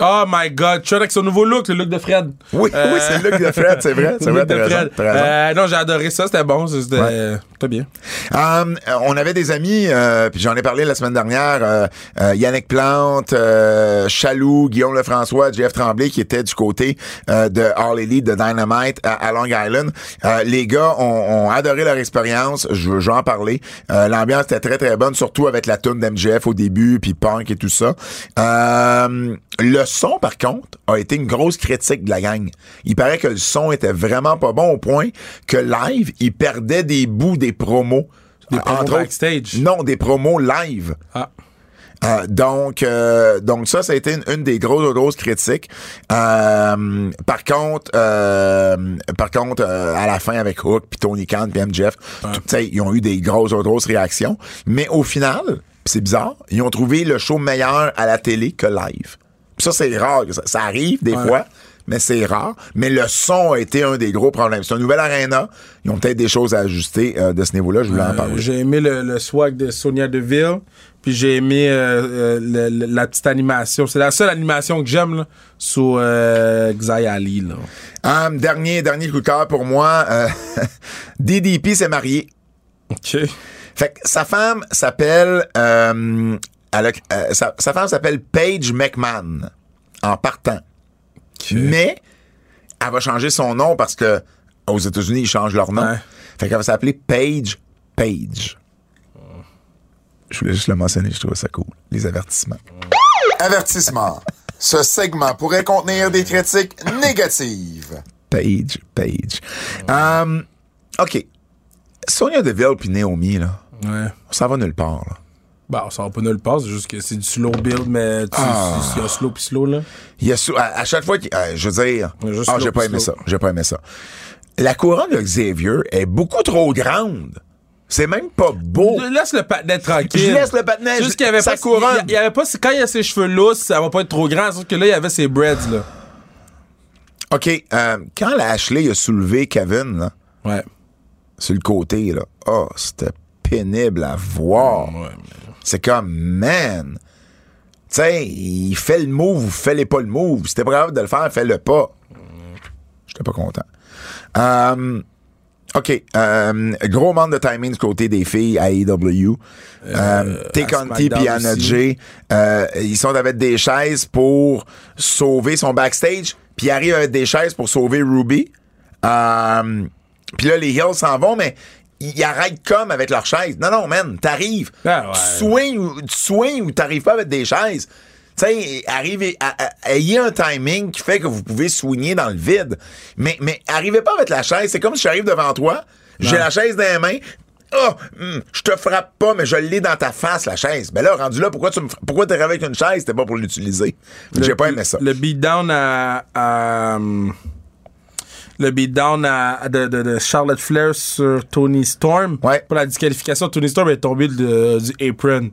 Oh my god, Trent avec son nouveau look, le look de Fred. Oui, oui, c'est le look de Fred, c'est vrai. C'est vrai, t'as raison, euh, non, j'ai adoré ça, c'était bon, c'était bien. Um, on avait des amis, euh, puis j'en ai parlé la semaine dernière, euh, euh Yannick Plante, euh, Chaloux, Guillaume Lefrançois, Jeff Tremblay, qui étaient du côté de All Elite, de Dynamite à, Long Island. les gars ont, ont, adoré leur expérience, je veux en parler. L'ambiance était très très bonne, surtout avec la tune d'MGF au début, puis punk et tout ça. le son, par contre, a été une grosse critique de la gang. Il paraît que le son était vraiment pas bon au point que live, il perdait des bouts des promos. Des promos backstage? non, des promos live. Ah. Euh, donc, euh, donc ça, ça a été une, des grosses, grosses critiques. Euh, par contre, par contre, à la fin avec Hook, puis Tony Khan, puis MJF, ils ont eu des grosses, grosses réactions. Mais au final, c'est bizarre, ils ont trouvé le show meilleur à la télé que live. Ça, c'est rare. Ça, arrive des fois mais c'est rare. Mais le son a été un des gros problèmes. C'est une nouvelle arena. Ils ont peut-être des choses à ajuster euh, de ce niveau-là. Je voulais en euh, parler. J'ai aimé le, swag de Sonia Deville. Puis j'ai aimé euh, la petite animation. C'est la seule animation que j'aime sur Xay Ali. Um, dernier, dernier coup de cœur pour moi. DDP s'est marié. OK. Fait que sa femme s'appelle... sa, sa femme s'appelle Paige McMahon en partant. Mais elle va changer son nom parce que aux États-Unis, ils changent leur nom. Fait qu'elle va s'appeler Paige Page. Je voulais juste le mentionner, je trouve ça cool. Les avertissements. Avertissement. Ce segment pourrait contenir des critiques négatives. Page, Page. Um, OK. Sonia Deville puis Naomi, là. Ouais. Ça va nulle part, là. Bah, ça va pas nulle part, c'est juste que c'est du slow build, mais ah. il y a slow puis slow, là. Il y a à, à chaque fois, euh, je veux dire, ah, j'ai pas aimé ça, j'ai pas aimé ça. La couronne de Xavier est beaucoup trop grande. C'est même pas beau. Je laisse le patinet tranquille. Je laisse le patinet. Juste qu'il y avait sa pas, couronne. Il y, avait pas, quand il y a ses cheveux lousses, ça va pas être trop grand. Sauf que là, il y avait ses breads, là. OK. Euh, quand la Ashley a soulevé Kevin, là. Ouais. Sur le côté, là. Oh, c'était pénible à voir. Ouais, mais... C'est comme, man, tu sais, il fait le move ou fais pas le move. Si t'es pas capable de le faire, fais-le pas. J'étais pas content. Um, OK. Um, gros manque de timing du côté des filles à AEW. Euh, um, T. et Anna J. Euh, ils sont avec des chaises pour sauver son backstage. Puis ils arrivent avec des chaises pour sauver Ruby. Puis là, les Hills s'en vont, mais ils arrêtent comme avec leur chaise. Non, non, man, t'arrives. Ah, tu swings ou t'arrives pas avec des chaises. Tu sais, arrivez, ayez un timing qui fait que vous pouvez soigner dans le vide. Mais, mais arrivez pas avec la chaise. C'est comme si j'arrive devant toi, j'ai la chaise dans les mains, oh, je te frappe pas, mais je l'ai dans ta face, la chaise. Ben là, rendu là, pourquoi tu me pourquoi t'es avec une chaise? C'était pas pour l'utiliser. J'ai pas aimé ça. Le beatdown à, à le beatdown de, de, de, Charlotte Flair sur Tony Storm. Pour la disqualification, Tony Storm est tombé du apron.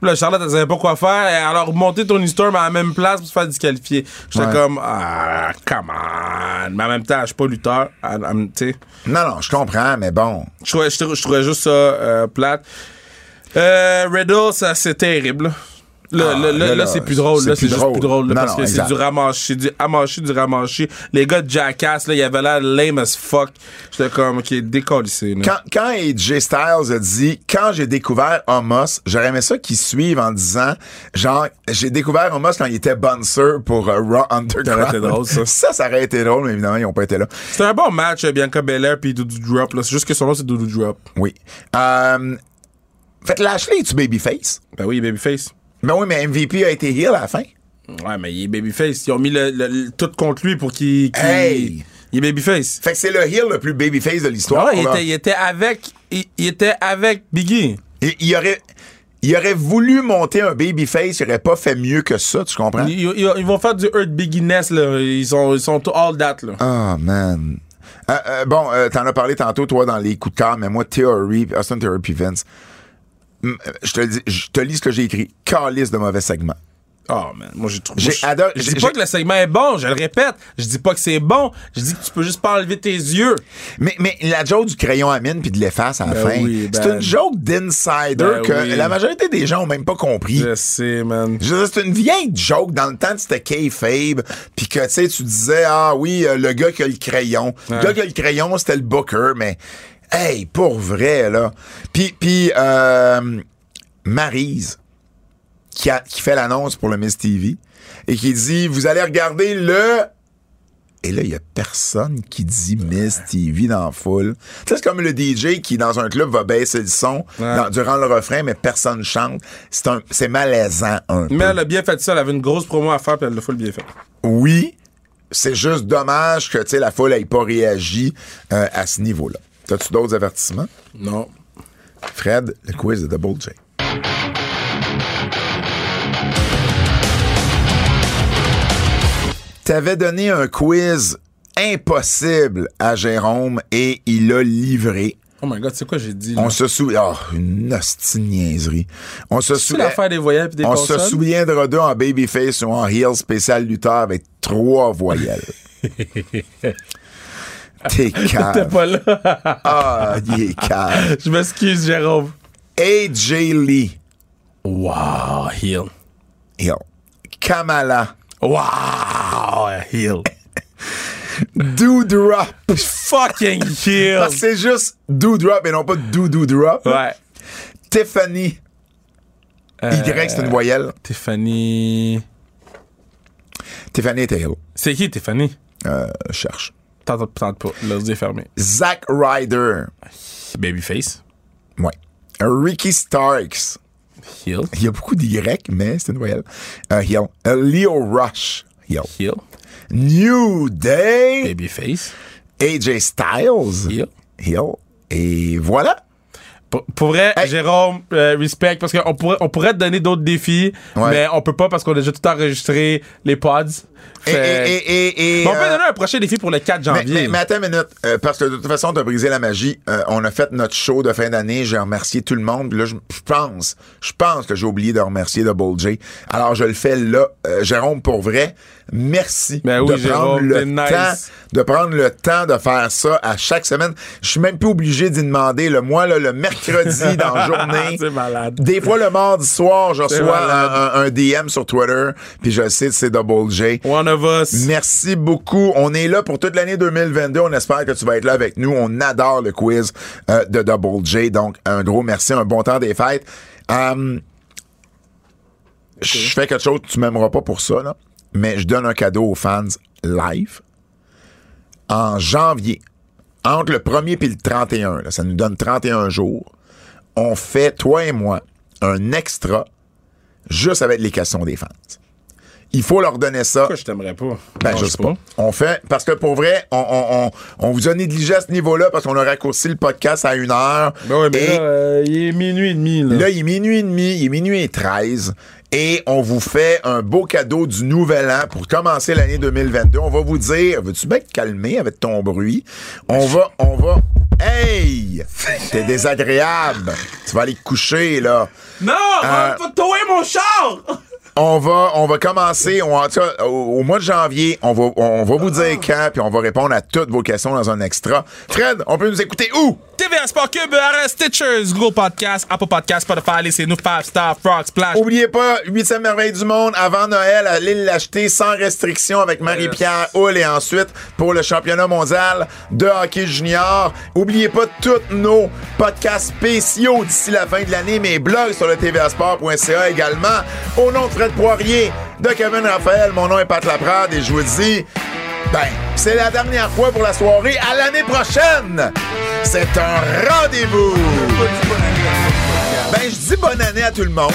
Puis là, Charlotte, elle savait pas quoi faire. Et alors, remonter Tony Storm à la même place pour se faire disqualifier. J'étais comme, ah, come on. Mais en même temps, je suis pas lutteur. Tu Non, non, je comprends, mais bon. Je trouvais, je, trouvais juste ça euh, plate. Euh, Riddle, ça, c'est terrible. Là, ah, là, là, c'est plus drôle. Là, c'est juste plus drôle. parce que c'est du ramaché, du amaché, du ramaché. Les gars de Jackass, là, ils avaient l'air lame as fuck. J'étais comme, OK, décollissé. Quand, quand AJ Styles a dit, quand j'ai découvert Homos, j'aurais aimé ça qu'ils suivent en disant, genre, j'ai découvert Homos quand il était bouncer pour uh, Raw Underground. Ça aurait été drôle, ça. ça, ça aurait été drôle, mais évidemment, ils n'ont pas été là. C'était un bon match, euh, Bianca Belair puis Doudou Drop, là. C'est juste que son nom, c'est Doudou Drop. Oui. Euh, fait Lashley, es-tu babyface? Ben oui, babyface. Mais oui, mais MVP a été heel à la fin. Ouais, mais il est babyface. Ils ont mis le, tout contre lui pour qu'il. hey! Il est babyface. Fait que c'est le heel le plus babyface de l'histoire. Ouais, il était, il était, avec. Il, était avec Biggie. il aurait. Il aurait voulu monter un babyface, il aurait pas fait mieux que ça, tu comprends? Ils, vont faire du Hurt Biggie-ness, là. Ils sont, ils sont all that, là. Oh, man. Euh, bon, t'en as parlé tantôt, toi, dans les coups de cœur, mais moi, Theory, Austin Theory puis Vince, je te, dis, je te lis ce que j'ai écrit. Calice de mauvais segments. Oh man, moi j'ai trouvé. J'ai adoré. Je dis pas que le segment est bon, je le répète. Je dis pas que c'est bon. Je dis que tu peux juste pas enlever tes yeux. Mais, mais la joke du crayon à mine puis de l'efface à la ben fin, c'est ben une joke d'insider ben que la majorité des gens ont même pas compris. Je sais, man. C'est une vieille joke dans le temps c'était kayfabe puis que tu sais tu disais ah oui euh, le gars qui a le crayon, le gars qui a le crayon c'était le Booker, mais hey pour vrai là. Puis puis euh, Maryse qui, a, qui fait l'annonce pour le Miss TV et qui dit Vous allez regarder le. Et là, il y a personne qui dit Miss TV dans la foule. c'est comme le DJ qui, dans un club, va baisser le son durant le refrain, mais personne chante. C'est malaisant un Mais elle a bien fait ça. Elle avait une grosse promo à faire, puis elle l'a full bien fait. Oui. C'est juste dommage que la foule n'ait pas réagi euh, à ce niveau-là. T'as-tu d'autres avertissements? Non. Fred, le quiz de Double J. t'avais donné un quiz impossible à Jérôme et il a livré. Oh my god, c'est quoi j'ai dit? On se souvient. Oh, une hostie niaiserie. On se souvient. l'affaire des voyelles des On se souviendra d'eux en Babyface ou en Heel spécial lutteur avec trois voyelles. T'es calme. Pas là. ah, il est calme. Je m'excuse, Jérôme. AJ Lee. Wow, Heel. Heel. Kamala. Wow! Heel. Doudrop. Fucking heel. c'est juste Doudrop et non pas Doudrop. Ouais. Tiffany. y, c'est une voyelle. Tiffany. Tiffany était heel. C'est qui Tiffany? Euh, cherche. Tente, tente pas. L'ordi est fermé. Zack Ryder. Babyface. Ouais. Ricky Starks. Il y a beaucoup d'Y, mais c'est une voyelle. Uh, Leo Rush. Heel. New Day. Babyface. AJ Styles. Heel. Heel. Et voilà. Pour, vrai, Jérôme, euh, respect, parce qu'on pourrait, on pourrait te donner d'autres défis, mais on peut pas parce qu'on a déjà tout enregistré les pods. Et, et, on peut euh, donner un prochain défi pour le 4 janvier. Mais, attends une minute, euh, parce que de toute façon, t'as brisé la magie. on a fait notre show de fin d'année, j'ai remercié tout le monde. là, je pense, je pense que j'ai oublié de remercier Double J. Alors, je le fais là. Jérôme, pour vrai, merci ben de prendre le temps de prendre le temps de faire ça à chaque semaine. Je suis même plus obligé d'y demander. Le mois, là, le mercredi dans la journée. c'est malade. Des fois, le mardi soir, je reçois un, DM sur Twitter, puis je sais c'est Double J. of us. Merci beaucoup. On est là pour toute l'année 2022. On espère que tu vas être là avec nous. On adore le quiz euh, de Double J. Donc, un gros merci. Un bon temps des fêtes. Um, Je fais quelque chose que tu m'aimeras pas pour ça, là mais je donne un cadeau aux fans live en janvier. Entre le 1er et le 31, ça nous donne 31 jours. On fait, toi et moi, un extra juste avec les questions des fans. Il faut leur donner ça. Pourquoi je t'aimerais pas? Ben, je sais pas. On fait, parce que pour vrai, on, on, on, vous a négligé à ce niveau-là parce qu'on a raccourci le podcast à une heure. Ben ouais, mais là, euh, il est minuit et demi, là. Là, il est minuit et demi, il est minuit et treize et on vous fait un beau cadeau du nouvel an pour commencer l'année 2022. On va vous dire, veux-tu bien te calmer avec ton bruit? On va, on va, hey! T'es désagréable. Tu vas aller te coucher, là. Non, euh, va pas mon char! On va, on va commencer, on, au, mois de janvier, on va, on va vous dire quand, puis on va répondre à toutes vos questions dans un extra. Fred, on peut nous écouter où? TVA Sport Cube, RS Stitchers, Google Podcast, Apple Podcast, Spotify, laissez-nous 5 Star, Frog, Splash. Oubliez pas, 8e merveille du monde, avant Noël, allez l'acheter sans restriction avec Marie-Pierre Hull et ensuite pour le championnat mondial de hockey junior. Oubliez pas tous nos podcasts spéciaux d'ici la fin de l'année, mes blogs sur le tvasport.ca également. Au nom de Fred Poirier, de Kevin Raphaël, mon nom est Pat Laprade et je vous dis, ben, c'est la dernière fois pour la soirée. À l'année prochaine! C'est un rendez-vous! Ben, je dis bonne année à tout le monde.